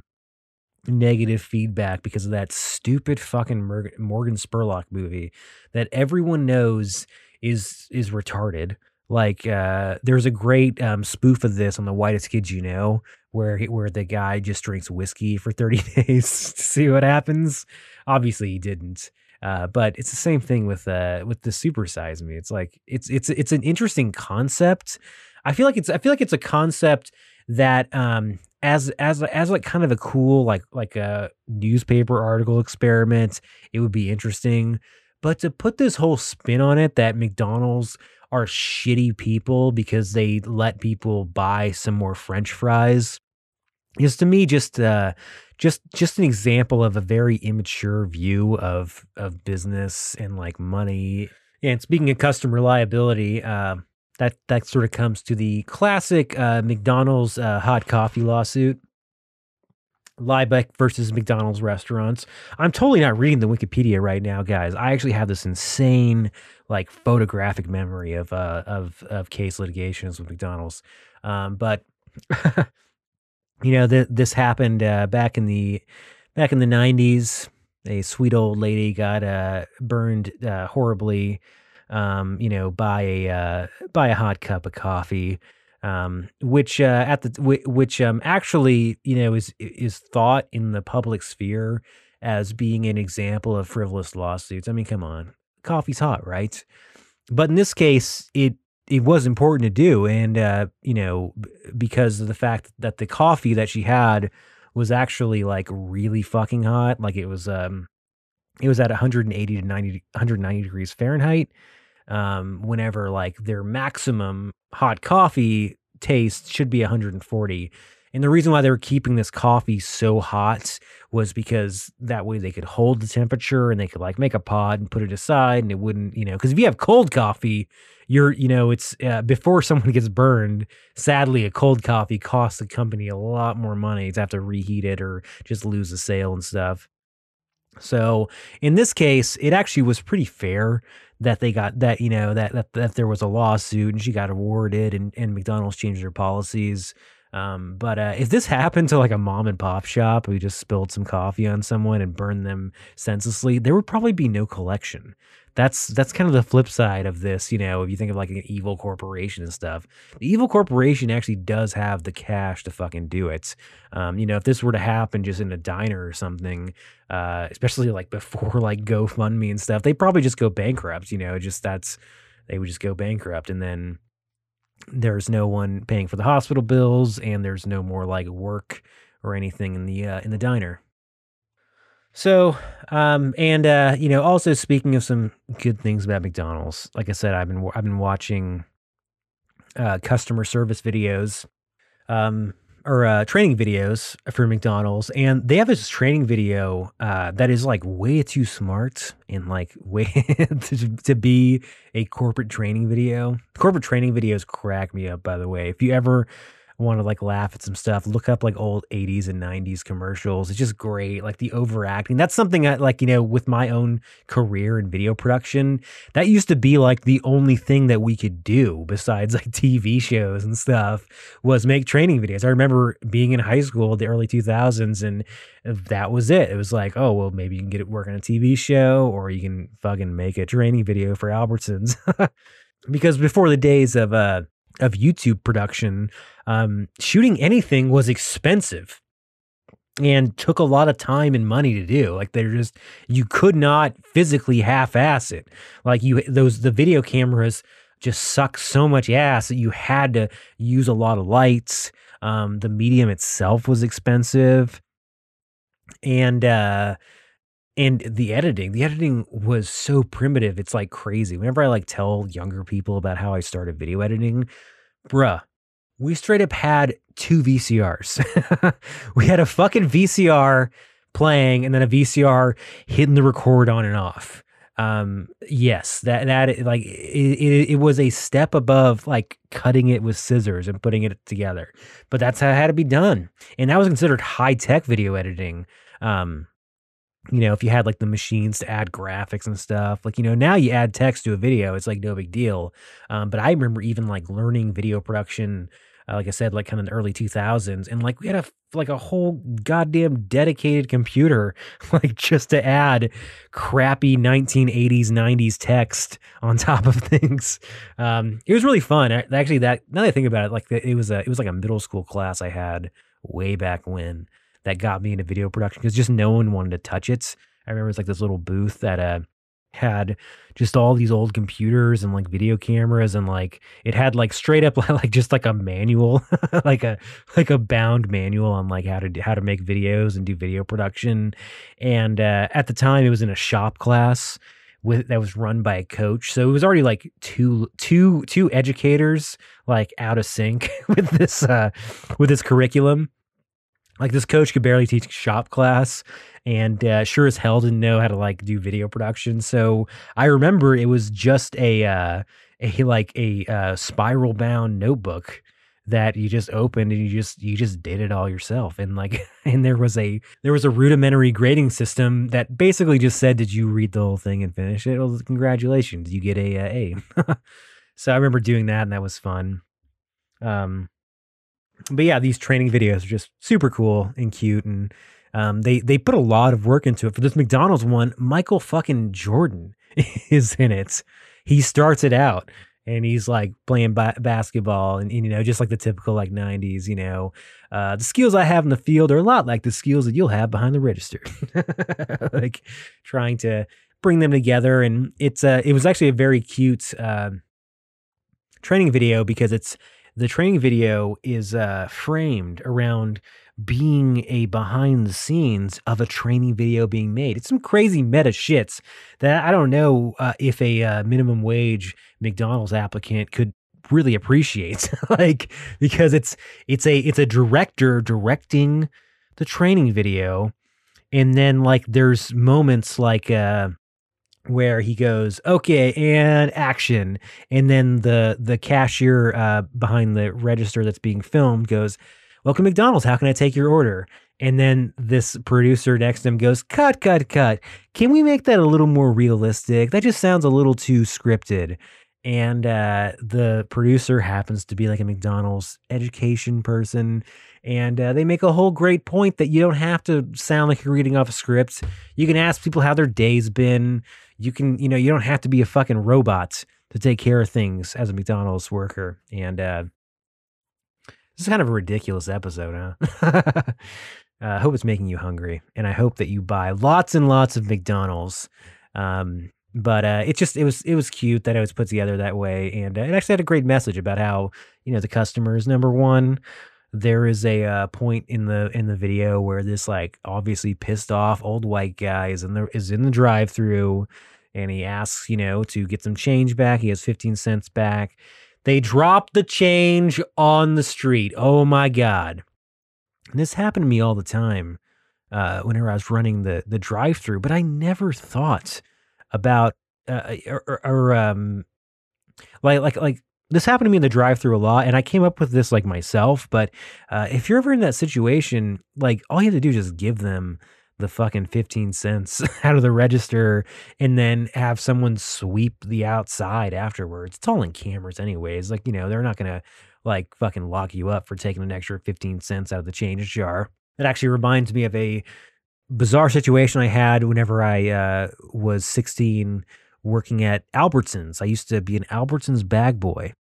negative feedback because of that stupid fucking Morgan Spurlock movie that everyone knows is is retarded. Like, uh, there's a great um, spoof of this on the Whitest Kids You Know, where he, where the guy just drinks whiskey for 30 [LAUGHS] days to see what happens. Obviously, he didn't. Uh, but it's the same thing with uh, with the supersize me. It's like it's it's it's an interesting concept I feel like it's I feel like it's a concept that um as as as like kind of a cool like like a newspaper article experiment, it would be interesting. But to put this whole spin on it that McDonald's are shitty people because they let people buy some more French fries is to me just uh just just an example of a very immature view of of business and like money. And speaking of customer reliability, uh, that that sort of comes to the classic uh, McDonald's uh, hot coffee lawsuit. Liebeck versus McDonald's restaurants. I'm totally not reading the Wikipedia right now, guys. I actually have this insane, like, photographic memory of uh, of of case litigations with McDonald's. Um, but [LAUGHS] you know, th- this happened uh, back in the back in the '90s. A sweet old lady got uh, burned uh, horribly um, you know, buy a uh, buy a hot cup of coffee, um, which uh, at the which um, actually you know is is thought in the public sphere as being an example of frivolous lawsuits. I mean, come on, coffee's hot, right? But in this case, it it was important to do, and uh, you know, because of the fact that the coffee that she had was actually like really fucking hot, like it was um it was at 180 to 90 190 degrees Fahrenheit um, whenever like their maximum hot coffee taste should be 140. And the reason why they were keeping this coffee so hot was because that way they could hold the temperature and they could like make a pod and put it aside and it wouldn't, you know, because if you have cold coffee, you're, you know, it's uh, before [LAUGHS] someone gets burned. Sadly, a cold coffee costs the company a lot more money to have to reheat it or just lose a sale and stuff. So in this case, it actually was pretty fair that they got that you know that that, that there was a lawsuit and she got awarded and, and McDonald's changed their policies. Um, but uh, if this [LAUGHS] happened to like a mom and pop shop who just spilled some coffee on someone and burned them senselessly, there would probably be no collection that's that's kind of the flip side of this. You know, if you think of like an evil corporation and stuff, the evil corporation actually does have the cash to fucking do it. Um, you know, if this were to happen just in a diner or something, uh, especially like [LAUGHS] before like GoFundMe and stuff, they probably just go bankrupt. You know, just that's they would just go bankrupt and then there's no one paying for the hospital bills and there's no more like work or anything in the uh, in the diner. So, um, and uh, you know, also speaking of some good things about McDonald's, like I said, I've been I've been watching uh, customer service videos, um, or uh, training videos for McDonald's, and they have this training video uh, that is like way too smart and like [LAUGHS] way to, to be a corporate training video. Corporate training videos crack me up, by the way. If you ever want to like laugh at some stuff, look up like old 80s and 90s commercials. It's just great. Like the overacting. That's something I like, you know, with my own career in video production, that used to be like the only thing that we could do besides like TV shows and stuff was make training videos. I remember being in high school, the early 2000s, and that was it. It was like, oh, well, maybe you can get it work on a TV show or you can fucking make a training video for Albertsons. [LAUGHS] because before the days of, uh, of YouTube production, um, shooting anything was expensive and took a lot of time and money to do. Like they're just you could not physically half-ass it. Like you those the video cameras just suck so much ass that you had to use a lot of lights. Um, the medium itself was expensive, and uh, and the editing, the editing was so primitive. It's like crazy. Whenever I like tell younger people about how I started video editing, bruh, we straight up had two VCRs. [LAUGHS] we had a fucking VCR playing and then a VCR hitting the record on and off. Um, yes, that that like it, it, it was a step above like cutting it with scissors and putting it together, but that's how it had to be done, and that was considered high tech video editing. Um, you know, if you had like the machines to add graphics and stuff, like, you know, now you add text to a video, it's like no big deal. Um, but I remember even like learning video production, uh, like I said, like kind of in the early 2000s. And like we had a, like a whole goddamn dedicated computer, [LAUGHS] like just to add crappy 1980s, 90s text on [LAUGHS] top of things. Um, it was really fun. I, actually, that now that I think about it, like it was a, it was like a middle school class I had way back when that got me into video production because just no one wanted to touch it. I remember it's like this little booth that uh had just all these old computers and like video cameras and like it had like straight up [LAUGHS] like just like a manual [LAUGHS] like a like a bound manual on like how to do, how to make videos and do video production. And uh at the time it was in a shop class with that was run by a coach. So it was already like two two two educators like out of sync [LAUGHS] with this uh with this curriculum like this coach could barely teach shop class and uh, sure as hell didn't know how to like do video production. So i remember it was just a uh, a like a uh, spiral bound notebook that you just opened and you just you just did it all yourself. And like [LAUGHS] and there was a there was a rudimentary grading system that basically just said did you read the whole thing and finish it? Well congratulations you get a, a a. [LAUGHS] So i remember doing that and that was fun. Um but yeah, these training videos are just super cool and cute, and um, they they put a lot of work into it. For this McDonald's one, Michael fucking Jordan [LAUGHS] is in it. He starts it out, and he's like playing ba- basketball, and, and, you know, just like the typical like '90s, you know, uh, the skills I have in the field are a lot like the skills that you'll have behind the register, [LAUGHS] like trying to bring them together. And it's uh, it was actually a very cute uh, training video because it's the training video is uh, framed around being a behind the scenes of a training video being made. It's some crazy meta shits that I don't know uh, if a uh, minimum wage McDonald's applicant could really appreciate [LAUGHS] like because it's it's a it's a director directing the training video and then like there's moments like uh where he goes, "Okay, and action," and then the the cashier uh, behind the register that's being filmed goes, "Welcome McDonald's. How can I take your order?" And then this producer next to him goes, "Cut, cut, cut. Can we make that a little more realistic? That just sounds a little too scripted." And uh, the producer happens to be like a McDonald's education person, and uh, they make a whole great point that you don't have to sound like you're reading off a script. You can ask people how their day's been you can, you know, you don't have to be a fucking robot to take care of things as a McDonald's worker. And uh, this is kind of a ridiculous episode, huh? [LAUGHS] uh, I hope it's making you hungry, and I hope that you buy lots and lots of McDonald's. Um, but uh, it just it was it was cute that it was put together that way, and uh, it actually had a great message about how you know the customers number one there is a uh, point in the in the video where this like obviously pissed off old white guy is in the is in the drive through and he asks you know to get some change back. He has 15 cents back. They drop the change on the street. Oh my god. And this happened to me all the time uh, whenever i was running the the drive through but i never thought about uh, or, or, or um like like like this happened to me in the drive through a lot and i came up with this like myself but uh, if you're ever in that situation like all you have to do is just give them the fucking 15 cents [LAUGHS] out of the register and then have someone sweep the outside afterwards. It's all in cameras anyways like you know they're not gonna like fucking lock you up for taking an extra 15 cents out of the change jar. It actually reminds me of a bizarre situation i had whenever i uh, was 16 working at Albertsons. I used to be an Albertsons bag boy.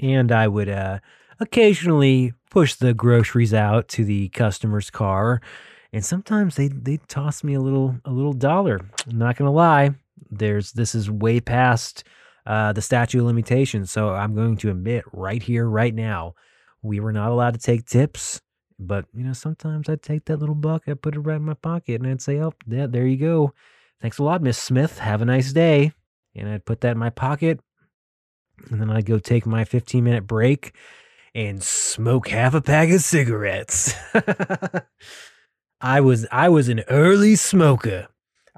and I would uh, occasionally push the groceries out to the customer's car, and sometimes they they toss me a little a little dollar. I'm not gonna lie, there's this is way past uh, the statute of limitations, so I'm going to admit right here, right now, we were not allowed to take tips. But you know, sometimes I'd take that little buck, I'd put it right in my pocket, and I'd say, "Oh, yeah, there you go. Thanks a lot, Miss Smith. Have a nice day." And I'd put that in my pocket, and then I'd go take my 15 minute break and smoke half a pack of cigarettes. [LAUGHS] I was I was an early smoker.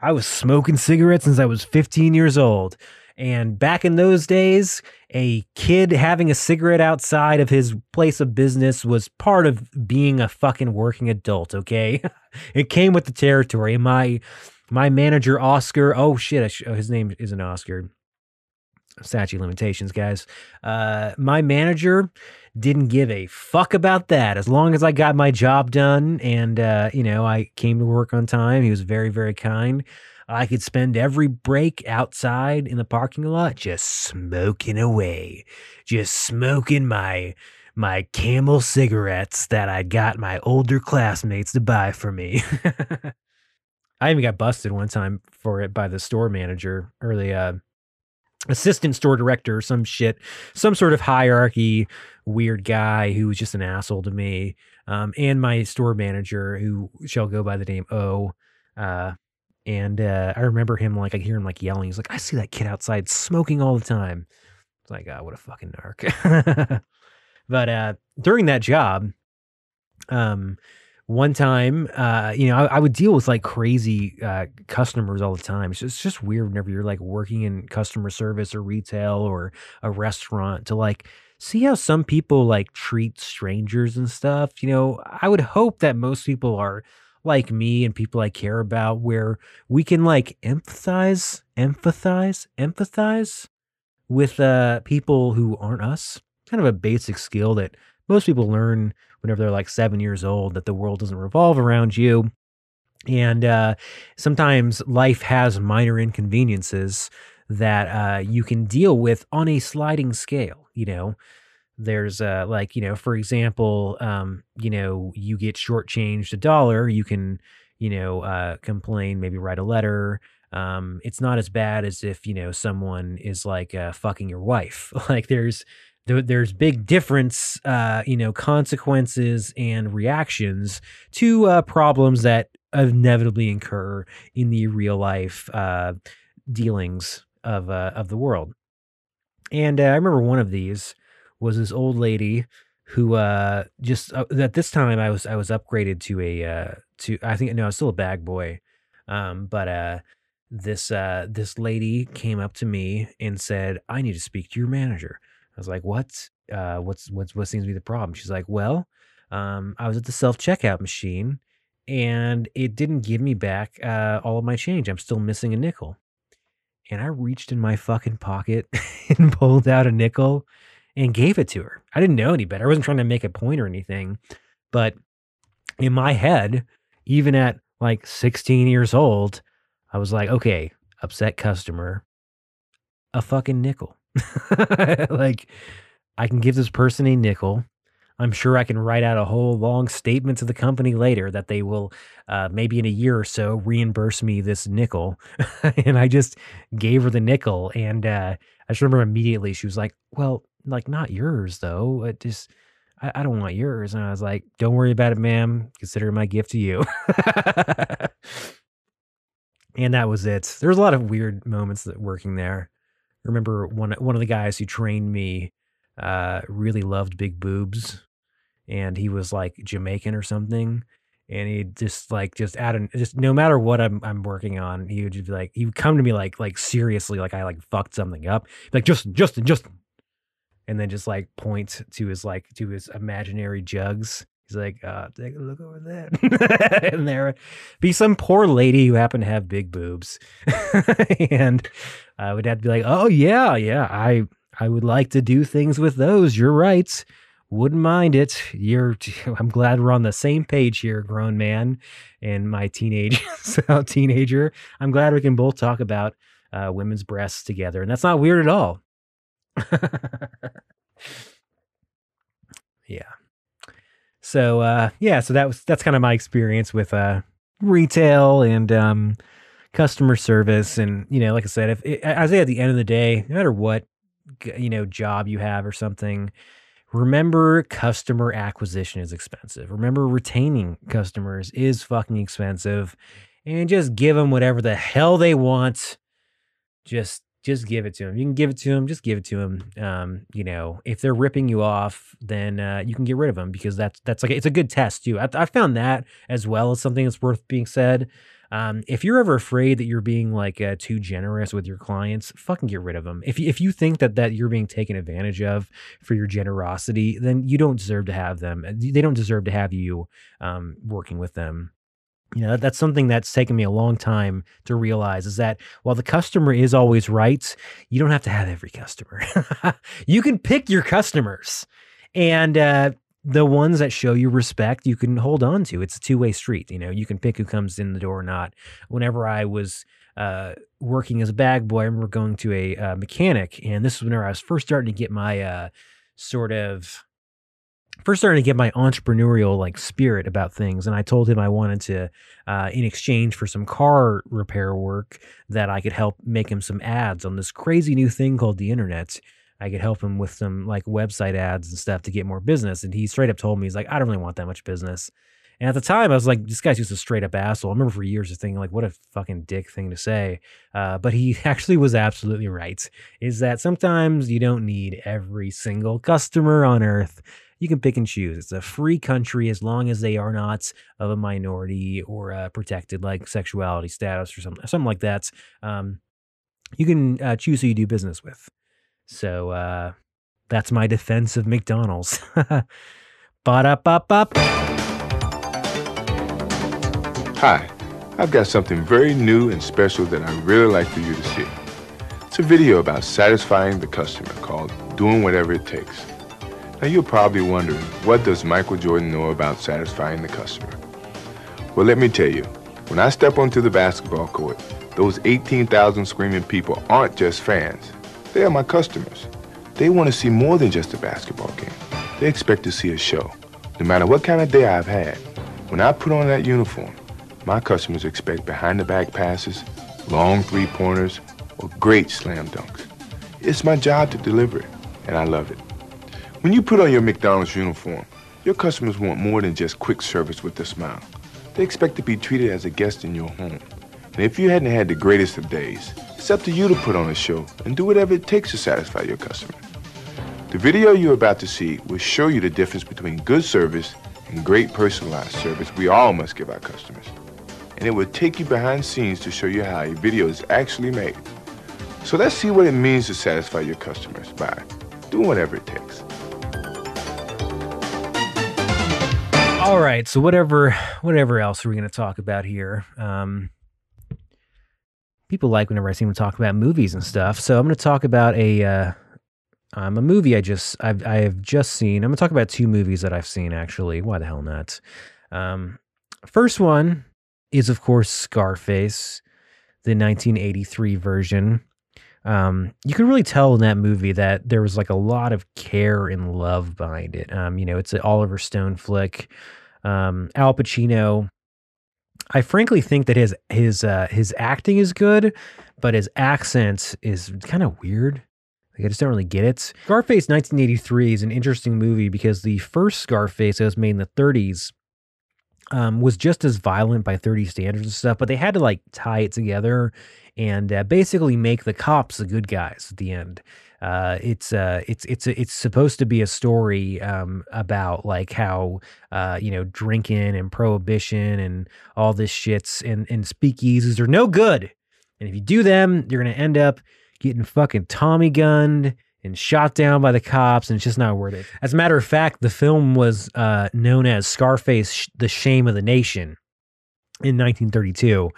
I was smoking cigarettes since I was 15 years old. And back in those days, a kid having a cigarette outside of his place of business was part of being a fucking working adult, okay? [LAUGHS] it came with the territory. My my manager Oscar, oh shit, sh- oh, his name isn't Oscar. Statute of limitations, guys. Uh my manager didn't give a fuck about that as long as I got my job done and uh you know, I came to work on time. He was very very kind. I could spend every break outside in the parking lot just smoking away, just smoking my my camel cigarettes that I got my older classmates to buy for me. [LAUGHS] I even got busted one time for it by the store manager or the uh, assistant store director, or some shit, some sort of hierarchy weird guy who was just an asshole to me, um, and my store manager who shall go by the name O. Uh, and uh, I remember him like I hear him like yelling. He's like, "I see that kid outside smoking all the time." It's like, "Ah, what a fucking narc." [LAUGHS] but uh, during that job, um, one time, uh, you know, I, I would deal with like crazy uh, customers all the time. It's just, it's just weird whenever you're like working in customer service or retail or a restaurant to like see how some people like treat strangers and stuff. You know, I would hope that most people are like me and people I care about where we can like empathize, empathize, empathize with uh people who aren't us. Kind of a basic skill that most people learn whenever they're like 7 years old that the world doesn't revolve around you. And uh sometimes life has minor inconveniences that uh you can deal with on a sliding scale, you know? There's uh like you know for example um you know you get shortchanged a dollar you can you know uh complain maybe write a letter. Um it's not as bad as if you know someone is like uh fucking your wife. [LAUGHS] Like there's there- there's big difference uh you know consequences and reactions to uh problems that inevitably incur in the real life uh dealings of uh of the world. And uh, i remember one of these was this old lady who uh just at this time I was I was upgraded to a to I think no I was still a bag boy. Um but this this lady came up to me and said I need to speak to your manager I was like what uh what's what's what seems to be the problem she's like well um I was at the self checkout machine and it didn't give me back uh all of my change I'm still missing a nickel and I reached in my fucking pocket [LAUGHS] and pulled out a nickel and gave it to her. I didn't know any better. I wasn't trying to make a point or anything. But in my head, even at like 16 years old, I was like, okay, upset customer, a fucking nickel. [LAUGHS] like, I can give this person a nickel. I'm sure I can write out a whole long statement to the company later that they will, uh, maybe in a year or so, reimburse me this nickel. [LAUGHS] and I just gave her the nickel. And uh, I just remember immediately she was like, well, like not yours though. It just I, I don't want yours. And I was like, Don't worry about it, ma'am. Consider it my gift to you. [LAUGHS] and that was it. There was a lot of weird moments that working there. Remember one one of the guys who trained me uh really loved big boobs and he was like Jamaican or something and he just like just of just no matter what I'm I'm working on, he would just be like he would come to me like like seriously like I like fucked something up. Like Justin, Justin, Justin. And then just like point to his like to his imaginary jugs. He's like, uh, take a look over there. [LAUGHS] and there be some poor lady who happened to have big boobs. [LAUGHS] and I would have to be like, oh yeah, yeah, I I would like to do things with those. You're right wouldn't mind it. You're [LAUGHS] I'm glad we're on the same page here, grown man and my teenage teenager. I'm glad we can both talk about uh, women's breasts together, and that's not weird at all. Yeah. So uh, yeah, so that was that's kind of my experience with uh, retail and um, customer service, and you know, like I said, if I say at the end of the day, no matter what you know job you have or something, remember customer acquisition is expensive. Remember retaining customers is fucking expensive, and just give them whatever the hell they want. Just just give it to them. You can give it to them. Just give it to them. Um, you know, if they're ripping you off, then uh, you can get rid of them because that's that's like it's a good test too. I, I found that as well as something that's worth being said. Um, if you're ever afraid that you're being like uh, too generous with your clients, fucking get rid of them. If if you think that that you're being taken advantage of for your generosity, then you don't deserve to have them. They don't deserve to have you um, working with them you know that's something that's taken me a long time to realize is that while the customer is always right you don't have to have every customer. [LAUGHS] You can pick your customers and uh, the ones that show you respect you can hold on to. It's a two-way street you know you can pick who comes in the door or not. Whenever i was uh, working as a bag boy i remember going to a uh, mechanic and this was whenever i was first starting to get my uh, sort of first starting to get my entrepreneurial like spirit about things and i told him i wanted to uh, in exchange for some car repair work that i could help make him some ads on this crazy new thing called the internet i could help him with some like website ads and stuff to get more business and he straight up told me he's like i don't really want that much business and at the time, I was like, this guy's just a straight up asshole. I remember for years just thinking, like, what a fucking dick thing to say. Uh, but he [LAUGHS] actually was absolutely right. Is that sometimes you don't need every single customer on earth you can pick and choose. It's a free country as long as they are not of a minority or uh, protected, like sexuality status or something, something like that. Um, you can uh, choose who you do business with. So uh, that's my defense of McDonald's. [LAUGHS] Ba-da-ba-ba. Hi, I've got something very new and special that I'd really like for you to see. It's a video about satisfying the customer called Doing Whatever It Takes. Now you're probably wondering, what does Michael Jordan know about satisfying the customer? Well, let me tell you, when I step onto the basketball court, those 18,000 screaming people aren't just fans. They are my customers. They want to see more than just a basketball game. They expect to see a show. No matter what kind of day I've had, when I put on that uniform, my customers expect behind the back passes, long three pointers, or great slam dunks. It's my job to deliver it, and I love it. When you put on your McDonald's uniform, your customers want more than just quick service with a smile. They expect to be treated as a guest in your home. And if you hadn't had the greatest of days, it's up to you to put on a show and do whatever it takes to satisfy your customer. The video you're about to see will show you the difference between good service and great personalized service we all must give our customers. And it will take you behind the scenes to show you how a video is actually made. So let's see what it means to satisfy your customers by doing whatever it takes. All right, so whatever whatever else are we going to talk about here? Um, people like whenever I see them talk about movies and stuff. So I'm going to talk about a uh, um, a movie I just I've I have just seen. I'm going to talk about two movies that I've seen actually. Why the hell not? Um, first one is of course Scarface, the 1983 version. Um, you can really tell in that movie that there was like a lot of care and love behind it. Um, you know, it's an Oliver Stone flick. Um, Al Pacino. I frankly think that his his uh, his acting is good, but his accent is kind of weird. Like I just don't really get it. Scarface 1983 is an interesting movie because the first Scarface that was made in the 30s um, was just as violent by 30 standards and stuff, but they had to like tie it together and uh, basically make the cops the good guys at the end. Uh, it's uh, it's it's it's supposed to be a story um, about like how uh, you know drinking and prohibition and all this shits and and speakeasies are no good, and if you do them, you're gonna end up getting fucking Tommy gunned and shot down by the cops, and it's just not worth it. As a matter of fact, the film was uh, known as Scarface: The Shame of the Nation in 1932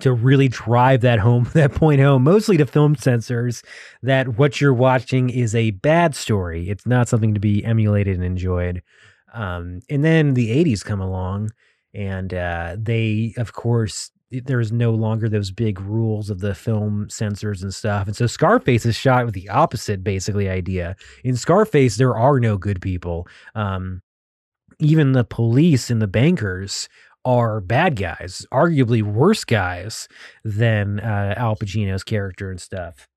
to really drive that home [LAUGHS] that point home mostly to film censors that what you're watching is a bad story it's not something to be emulated and enjoyed um, and then the 80s come along and uh, they of course there is no longer those big rules of the film censors and stuff. And so Scarface is shot with the opposite basically idea. In Scarface, there are no good people. Um, even the police and the bankers are bad guys, arguably worse guys than uh, Al Pacino's character and stuff.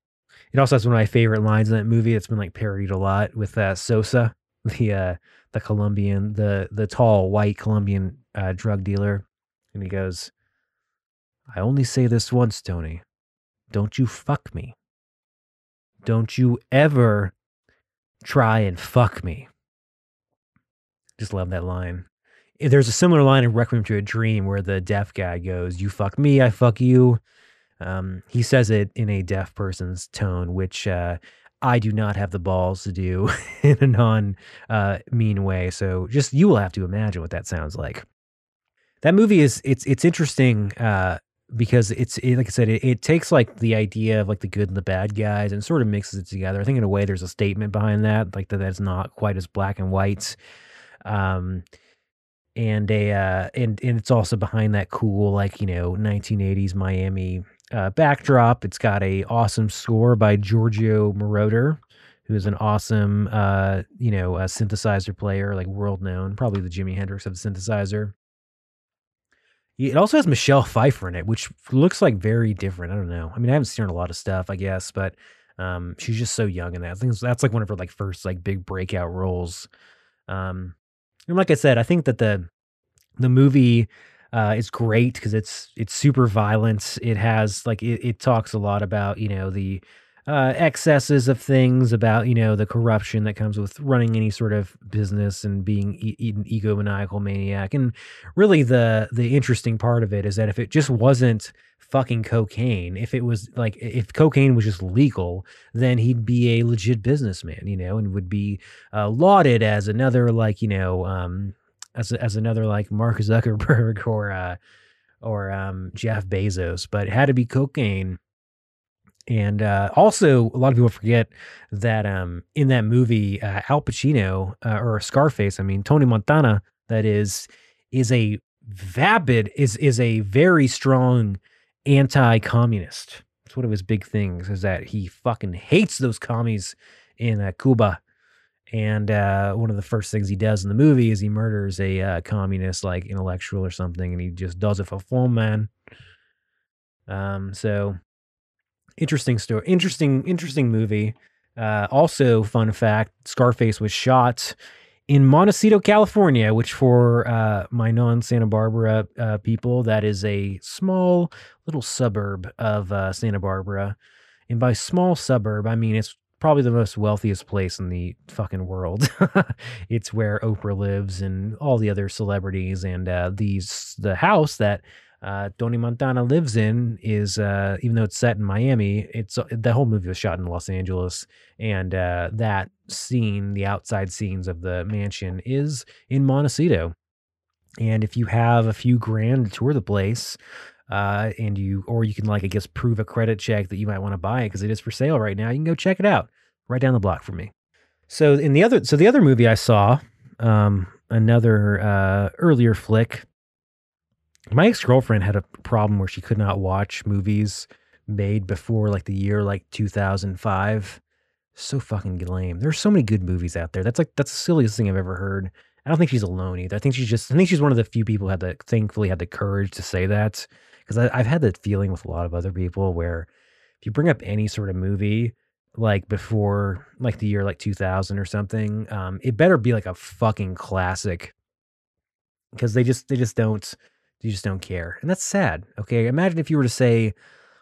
It also has one of my favorite lines in that movie. It's been like parodied a lot with uh, Sosa, [LAUGHS] the uh, the Colombian, the the tall white Colombian uh, drug dealer, and he goes, "I only say this once, Tony. Don't you fuck me. Don't you ever try and fuck me." Just love that line. There's a similar line in Requiem to a Dream where the deaf guy goes, "You fuck me, I fuck you." Um, he says it in a deaf person's tone, which uh, I do not have the balls to do [LAUGHS] in a non uh, mean way. So just you will have to imagine what that sounds like. That movie is it's it's interesting uh, because it's it, like I said, it, it takes like the idea of like the good and the bad guys and sort of mixes it together. I think in a way there's a statement behind that, like that that's not quite as black and white. Um, and a uh, and and it's also behind that cool like you know 1980s Miami uh, backdrop. It's got a awesome score by Giorgio Moroder, who is an awesome uh, you know synthesizer player, like world known, probably the Jimi Hendrix of the synthesizer. It also has Michelle Pfeiffer in it, which looks like very different. I don't know. I mean, I haven't seen a lot of stuff, I guess, but um, she's just so young in that. I think that's like one of her like first like big breakout roles. Um, and like I said, I think that the the movie uh, is great because it's it's super violent. It has like it, it talks a lot about you know the uh, excesses of things, about you know the corruption that comes with running any sort of business and being e- an egomaniacal maniac. And really, the the interesting part of it is that if it just wasn't fucking cocaine, if it was like if cocaine was just legal, then he'd be a legit businessman, you know, and would be uh, lauded as another like you know um, as as another like Mark Zuckerberg [LAUGHS] or uh, or um, Jeff Bezos, but it had to be cocaine. And uh, also, a lot of people forget that um, in that movie, uh, Al Pacino uh, or Scarface, I mean Tony Montana, that is, is a vapid is is a very strong anti-communist. It's one of his big things is that he fucking hates those commies in uh, Cuba and uh, one of the first things he does in the movie is he murders a uh, communist, like intellectual or something, and he just does it for fun, man. Um, so interesting story, interesting, interesting movie. Uh, also, fun fact: Scarface was shot in Montecito, California, which for uh, my non-Santa Barbara uh, people, that is a small little suburb of uh, Santa Barbara. And by small suburb, I mean it's probably the most wealthiest place in the fucking world. [LAUGHS] it's where Oprah lives and all the other celebrities. And uh, these the house that uh, Tony Montana lives in is uh, even though it's set in Miami, it's the whole movie was shot in Los Angeles, and uh, that scene, the outside scenes of the mansion, is in Montecito. And if you have a few grand to tour the place, uh, and you or you can like I guess prove a credit check that you might want to buy it because it is for sale right now. You can go check it out right down the block from me. So in the other so the other movie I saw, um, another uh, earlier flick. My ex girlfriend had a problem where she could not watch movies made before like the year like 2005. So fucking lame. There's so many good movies out there. That's like that's the silliest thing I've ever heard. I don't think she's alone either. I think she's just I think she's one of the few people who had the thankfully had the courage to say that because I've had that feeling with a lot of other people where if you bring up any sort of movie like before like the year like 2000 or something, um, it better be like a fucking classic because they just they just don't they just don't care. And that's sad. Okay, imagine if you were to say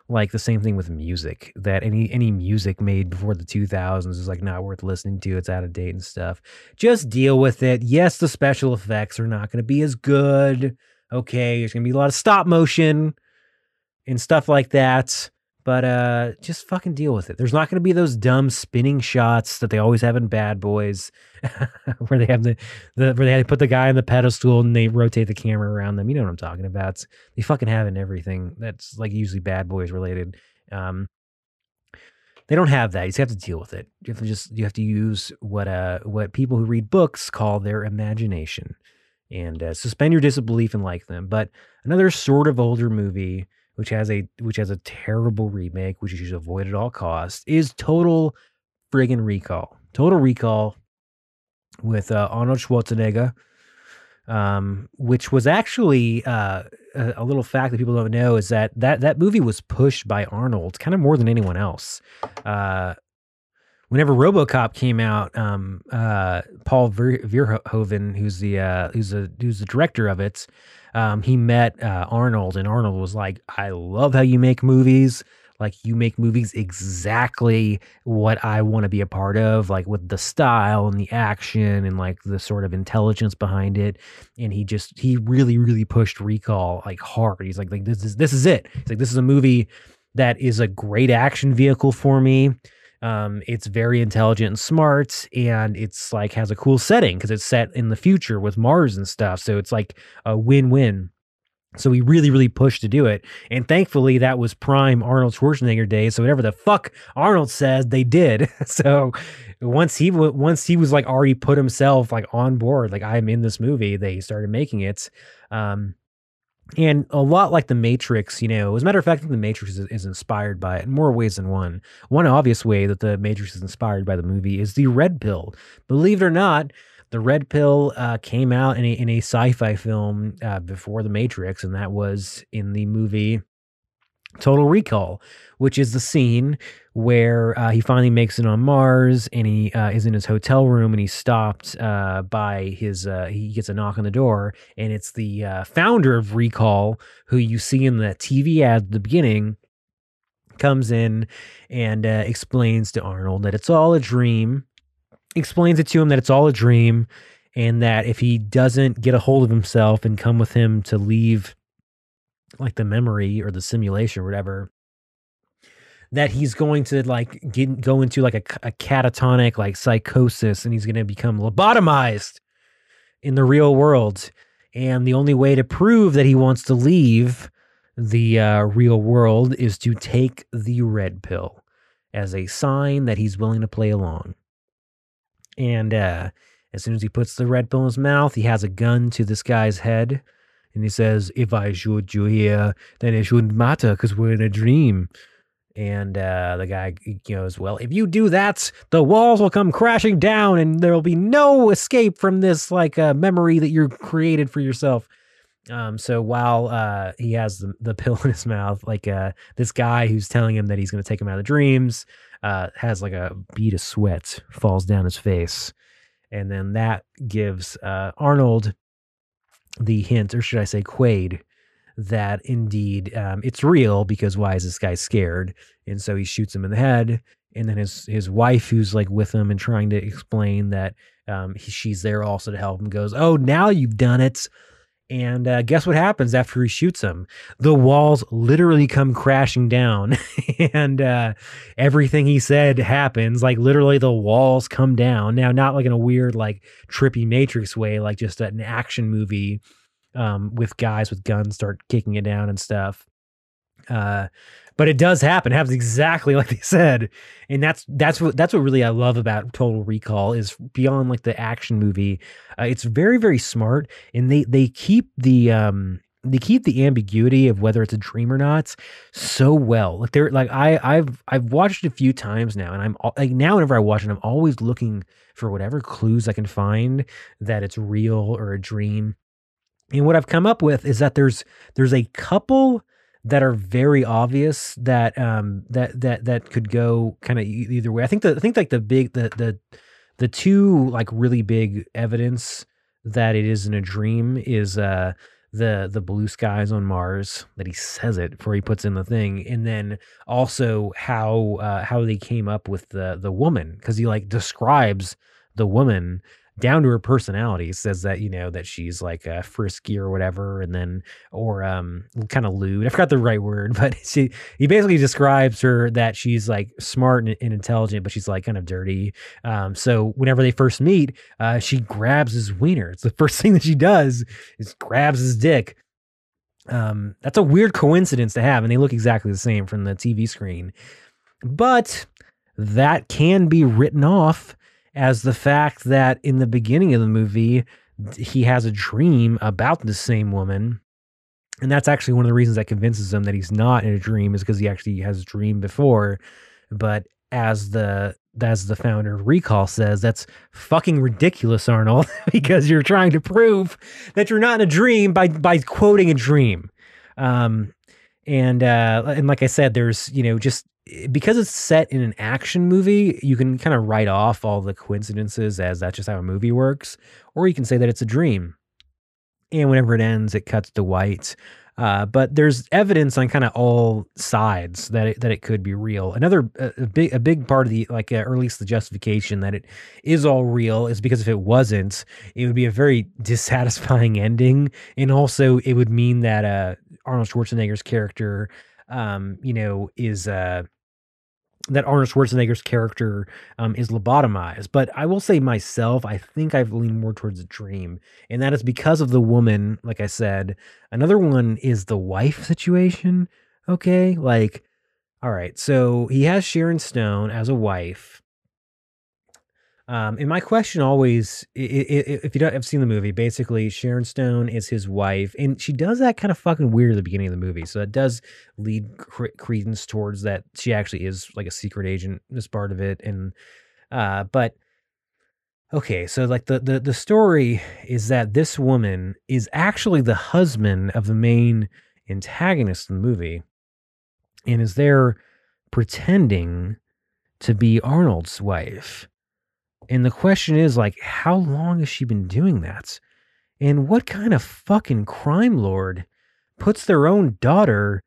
like the same thing with music that any any music made before the 2000s is like not worth listening to it's out of date and stuff. Just deal with it. Yes the special effects are not going to be as good okay? There's going to be a lot of stop motion and stuff like that but uh just fucking deal with it. There's not going to be those dumb spinning shots that they always have in bad boys [LAUGHS] where they have the, the where they put the guy on the pedestal and they rotate the camera around them. You know what i'm talking about. They fucking have in everything that's like usually bad boys related. Um they don't have that. You just have to deal with it. You have to just you have to use what uh what people who read books call their imagination and uh, suspend your disbelief and like them. But another sort of older movie, which has a which has a terrible remake, which you should avoid at all costs, is Total friggin' Recall. Total Recall with uh, Arnold Schwarzenegger, um, which was actually uh, a, a little fact that people don't know is that that that movie was pushed by Arnold kind of more than anyone else. Uh, whenever RoboCop came out, um, uh, Paul Ver- Verhoeven, who's the uh, who's the who's the director of it, um, he met uh, Arnold, and Arnold was like, "I love how you make movies. Like you make movies exactly what I want to be a part of, like with the style and the action and like the sort of intelligence behind it." And he just he really really pushed Recall like hard. He's like, like this is this is it. He's like, this is a movie that is a great action vehicle for me. Um, it's very intelligent and smart, and it's like has a cool setting because it's set in the future with Mars and stuff. So it's like a win-win. So we really, really pushed to do it, and thankfully that was prime Arnold Schwarzenegger days. So whatever the fuck Arnold says, they did. [LAUGHS] so once he w- once he was like already put himself like on board, like I'm in this movie, they started making it. Um, and a lot like the Matrix, you know, as a matter of fact, the Matrix is, is, inspired by it in more ways than one. One obvious way that the Matrix is inspired by the movie is the red pill. Believe it or not, the red pill uh, came out in a, in a sci-fi film uh, before the Matrix, and that was in the movie Total Recall, which is the scene where uh, he finally makes it on Mars and he uh, is in his hotel room and he's stopped uh, by his, uh, he gets a knock on the door and it's the uh, founder of Recall, who you see in the TV ad at the beginning, comes in and uh, explains to Arnold that it's all a dream, explains it to him that it's all a dream and that if he doesn't get a hold of himself and come with him to leave like the memory or the simulation or whatever that he's going to like get, go into like a, a catatonic like psychosis and he's going to become lobotomized in the real world and the only way to prove that he wants to leave the uh, real world is to take the red pill as a sign that he's willing to play along and uh, as soon as he puts the red pill in his mouth he has a gun to this guy's head and he says, If I shoot you here, then it shouldn't matter because we're in a dream. And uh, the guy goes, Well, if you do that, the walls will come crashing down and there'll be no escape from this like uh, memory that you're created for yourself. Um, so while uh, he has the, the [LAUGHS] pill in his mouth, like uh, this guy who's telling him that he's going to take him out of the dreams uh, has like a bead of sweat falls down his face. And then that gives uh, Arnold the hint, or should I say, Quaid, that indeed um, it's real because why is this guy scared? And so he shoots him in the head. And then his his wife, who's like with him and trying to explain that um, he, she's there also to help him, goes, "Oh, now you've done it." And uh, guess what happens after he shoots him? The walls literally come crashing down, [LAUGHS] and uh, everything he said happens. Like literally, the walls come down. Now, not like in a weird, like trippy Matrix way, like just an action movie um, with guys with guns start kicking it down and stuff. Uh, but it does happen. It happens exactly [LAUGHS] like they said, and that's that's what that's what really I love about Total Recall is beyond like the action movie. Uh, it's very very smart, and they they keep the um they keep the ambiguity of whether it's a dream or not so well. Like they're like I I've I've watched it a few times now, and I'm like now whenever I watch it, I'm always looking for whatever clues I can find that it's real or a dream. And what I've come up with is that there's there's a couple that are very obvious that um that that that could go kind of either way. I think the I think like the big the the the two like really big evidence that it isn't a dream is uh the the blue skies on Mars that he says it before he puts in the thing, and then also how uh, how they came up with the the woman because he like describes the woman down to her personality says that you know that she's like uh, frisky or whatever and then or um kind of lewd i forgot the right word [LAUGHS] but she he basically describes her that she's like smart and, and intelligent but she's like kind of dirty um so whenever they first meet uh she grabs his wiener. It's the [LAUGHS] first thing that she does is grabs his dick. Um that's a weird coincidence to have and they look exactly the same from the tv screen but that can be written off as the fact that in the beginning of the movie, he has a dream about the same woman. And that's actually one of the reasons that convinces him that he's not in a dream is because he actually has dreamed before. But as the as the founder of Recall says, that's fucking ridiculous, Arnold, [LAUGHS] because you're trying to prove that you're not in a dream by by quoting a dream. Um, and uh, and like I said, there's you know just because it's set in an action movie, you can kind of write off all the coincidences as that's just how a movie works, or you can say that it's a dream. And whenever it ends, it cuts to white. Uh, but there's evidence on kind of all sides that it, that it could be real. Another a, a big a big part of the like uh, or at least the justification that it is all real is because if it wasn't, it would be a very [LAUGHS] dissatisfying ending, and also it would mean that uh, Arnold Schwarzenegger's character, um, you know, is uh, that Arnold Schwarzenegger's character um, is lobotomized. But I will say myself, I think I've leaned more towards a dream. And that is because of the woman, like I said. Another one is the wife situation. Okay. Like, all right. So he has Sharon Stone as a wife. Um, and my question always, if you don't have seen the movie, basically Sharon Stone is his wife, and she does that kind of fucking weird at the beginning of the movie. So that does lead credence towards that she actually is like a secret agent as part of it. And uh, but okay, so like the the the story is that this woman is actually the husband of the main antagonist in the movie, and is there pretending to be Arnold's wife and the question is like, how long has she been doing that? And what kind of fucking crime lord puts their own daughter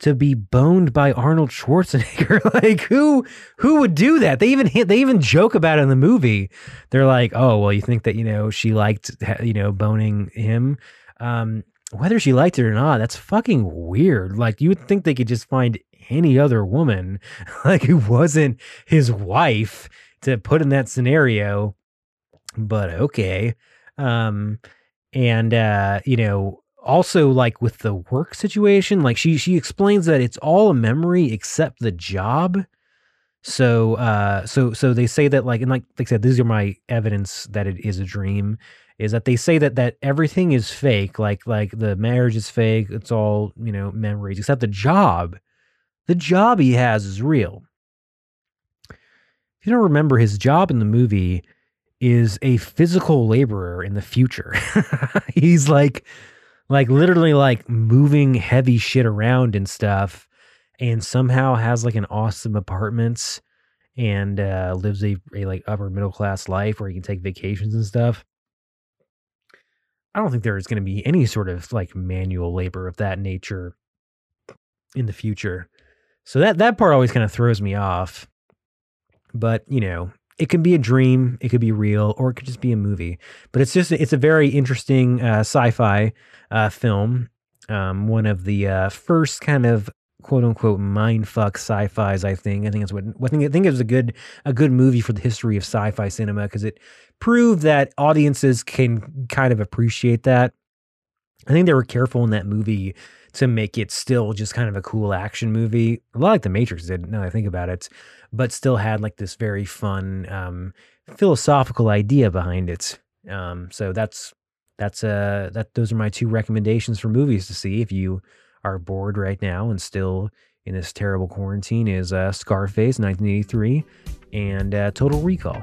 to be boned by Arnold Schwarzenegger? [LAUGHS] like who who would do that? They even they even joke about it in the movie. They're like, "Oh, well, you think that, you know, she liked you know, boning him?" Um whether she liked it or not, that's fucking weird. Like you would think they could just find any other woman [LAUGHS] like who wasn't his wife to put in that scenario, but okay. Um, and uh, you know, also like with the work situation, like she she explains that it's all a memory except the job. So uh so so they say that like and like like I said, these are my evidence that it is a dream, is that they say that that everything is fake, like like the marriage is fake, it's all, you know, memories, except the job. The job he has is real if you don't remember, his job in the movie is a physical laborer in the future. [LAUGHS] He's like, like literally like moving heavy shit around and stuff, and somehow has like an awesome apartments and uh, lives a, a like upper middle class life where he can take vacations and stuff. I don't think there is going to be any sort of like manual labor of that nature in the future. So that that part always kind of throws me off. But, you know, it can be a dream, it could be real, or it could just be a movie. But it's just it's a very interesting uh, sci-fi uh, film. Um, one of the uh, first kind of quote unquote mindfuck sci-fis. I think I think it's what I think I think it was a good a good movie for the history of sci-fi cinema because it proved that audiences can kind of appreciate that. I think they were careful in that movie to make it still just kind of a cool action movie. A lot like The Matrix did, now I think about it, but still had like this very fun um, philosophical idea behind it. Um, so that's that's uh that those are my two recommendations for movies to see if you are bored right now and still in this terrible quarantine is uh, Scarface 1983 and uh, Total Recall.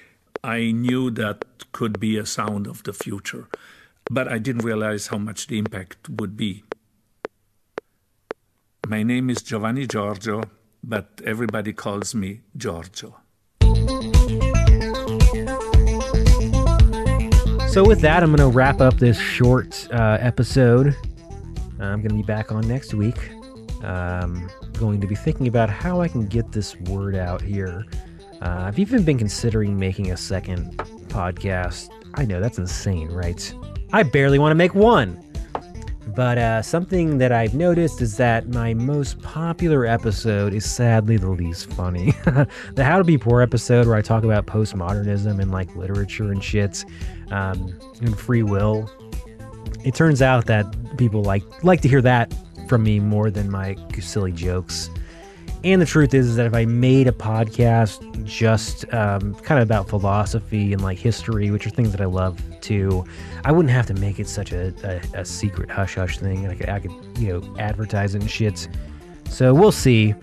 I knew that could be a sound of the future, but I didn't realize how much the impact would be. My name is Giovanni Giorgio, but everybody calls me Giorgio. So, with that, I'm going to wrap up this short uh, episode. I'm going to be back on next week. Um, going to be thinking about how I can get this word out here uh, I've even been considering making a second podcast. I know that's insane, right? I barely want to make one. But uh, something that I've noticed is that my most popular episode is sadly the least funny. [LAUGHS] the How to Be Poor episode, where I talk about postmodernism and like literature and shit, um, and free will. It turns out that people like like to hear that from me more than my silly jokes. And the truth is, is that if I made a podcast just um, kind of about philosophy and like history, which are things that I love too, I wouldn't have to make it such a, a, a secret hush hush thing. I could, I could, you know, advertise it and shit. So we'll see.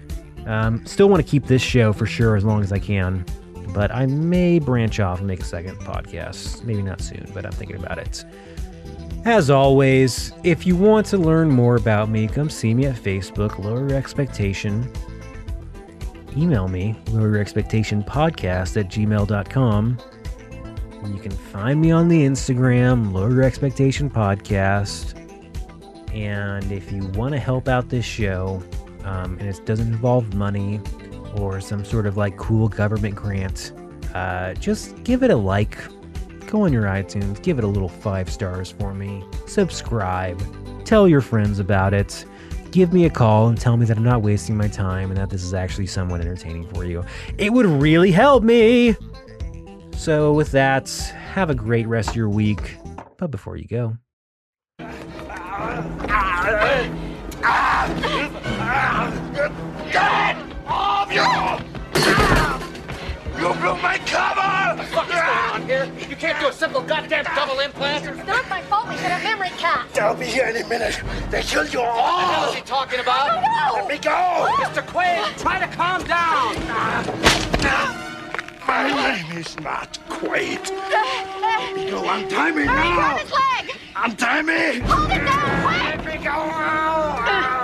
Um, still want to keep this show for sure as long as I can, but I may branch off and make a second podcast. Maybe not soon, but I'm thinking about it. As always, if you want to learn more about me, come see me at Facebook, Lower Expectation. Email me, Lower Your Expectation Podcast at gmail.com. You can find me on the Instagram, Lower Your Expectation Podcast. And if you want to help out this show, um, and it doesn't involve money or some sort of like cool government grant, uh, just give it a like. Go on your iTunes, give it a little five stars for me. Subscribe. Tell your friends about it. Give me a call and tell me that I'm not wasting my time and that this is actually somewhat entertaining for you. It would really help me. So, with that, have a great rest of your week. But before you go, You blew my cover! Can't do a simple goddamn double implant. It's not my fault we hit a memory cap. They'll be here any minute. They killed you all. What the hell is he talking about? No! Let me go! Mr. Quaid, try to calm down. My name is not Quaid. You untie me Hurry, grab now! his leg! Untie me! Hold him down, quick! Let me go!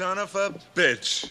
Son of a bitch.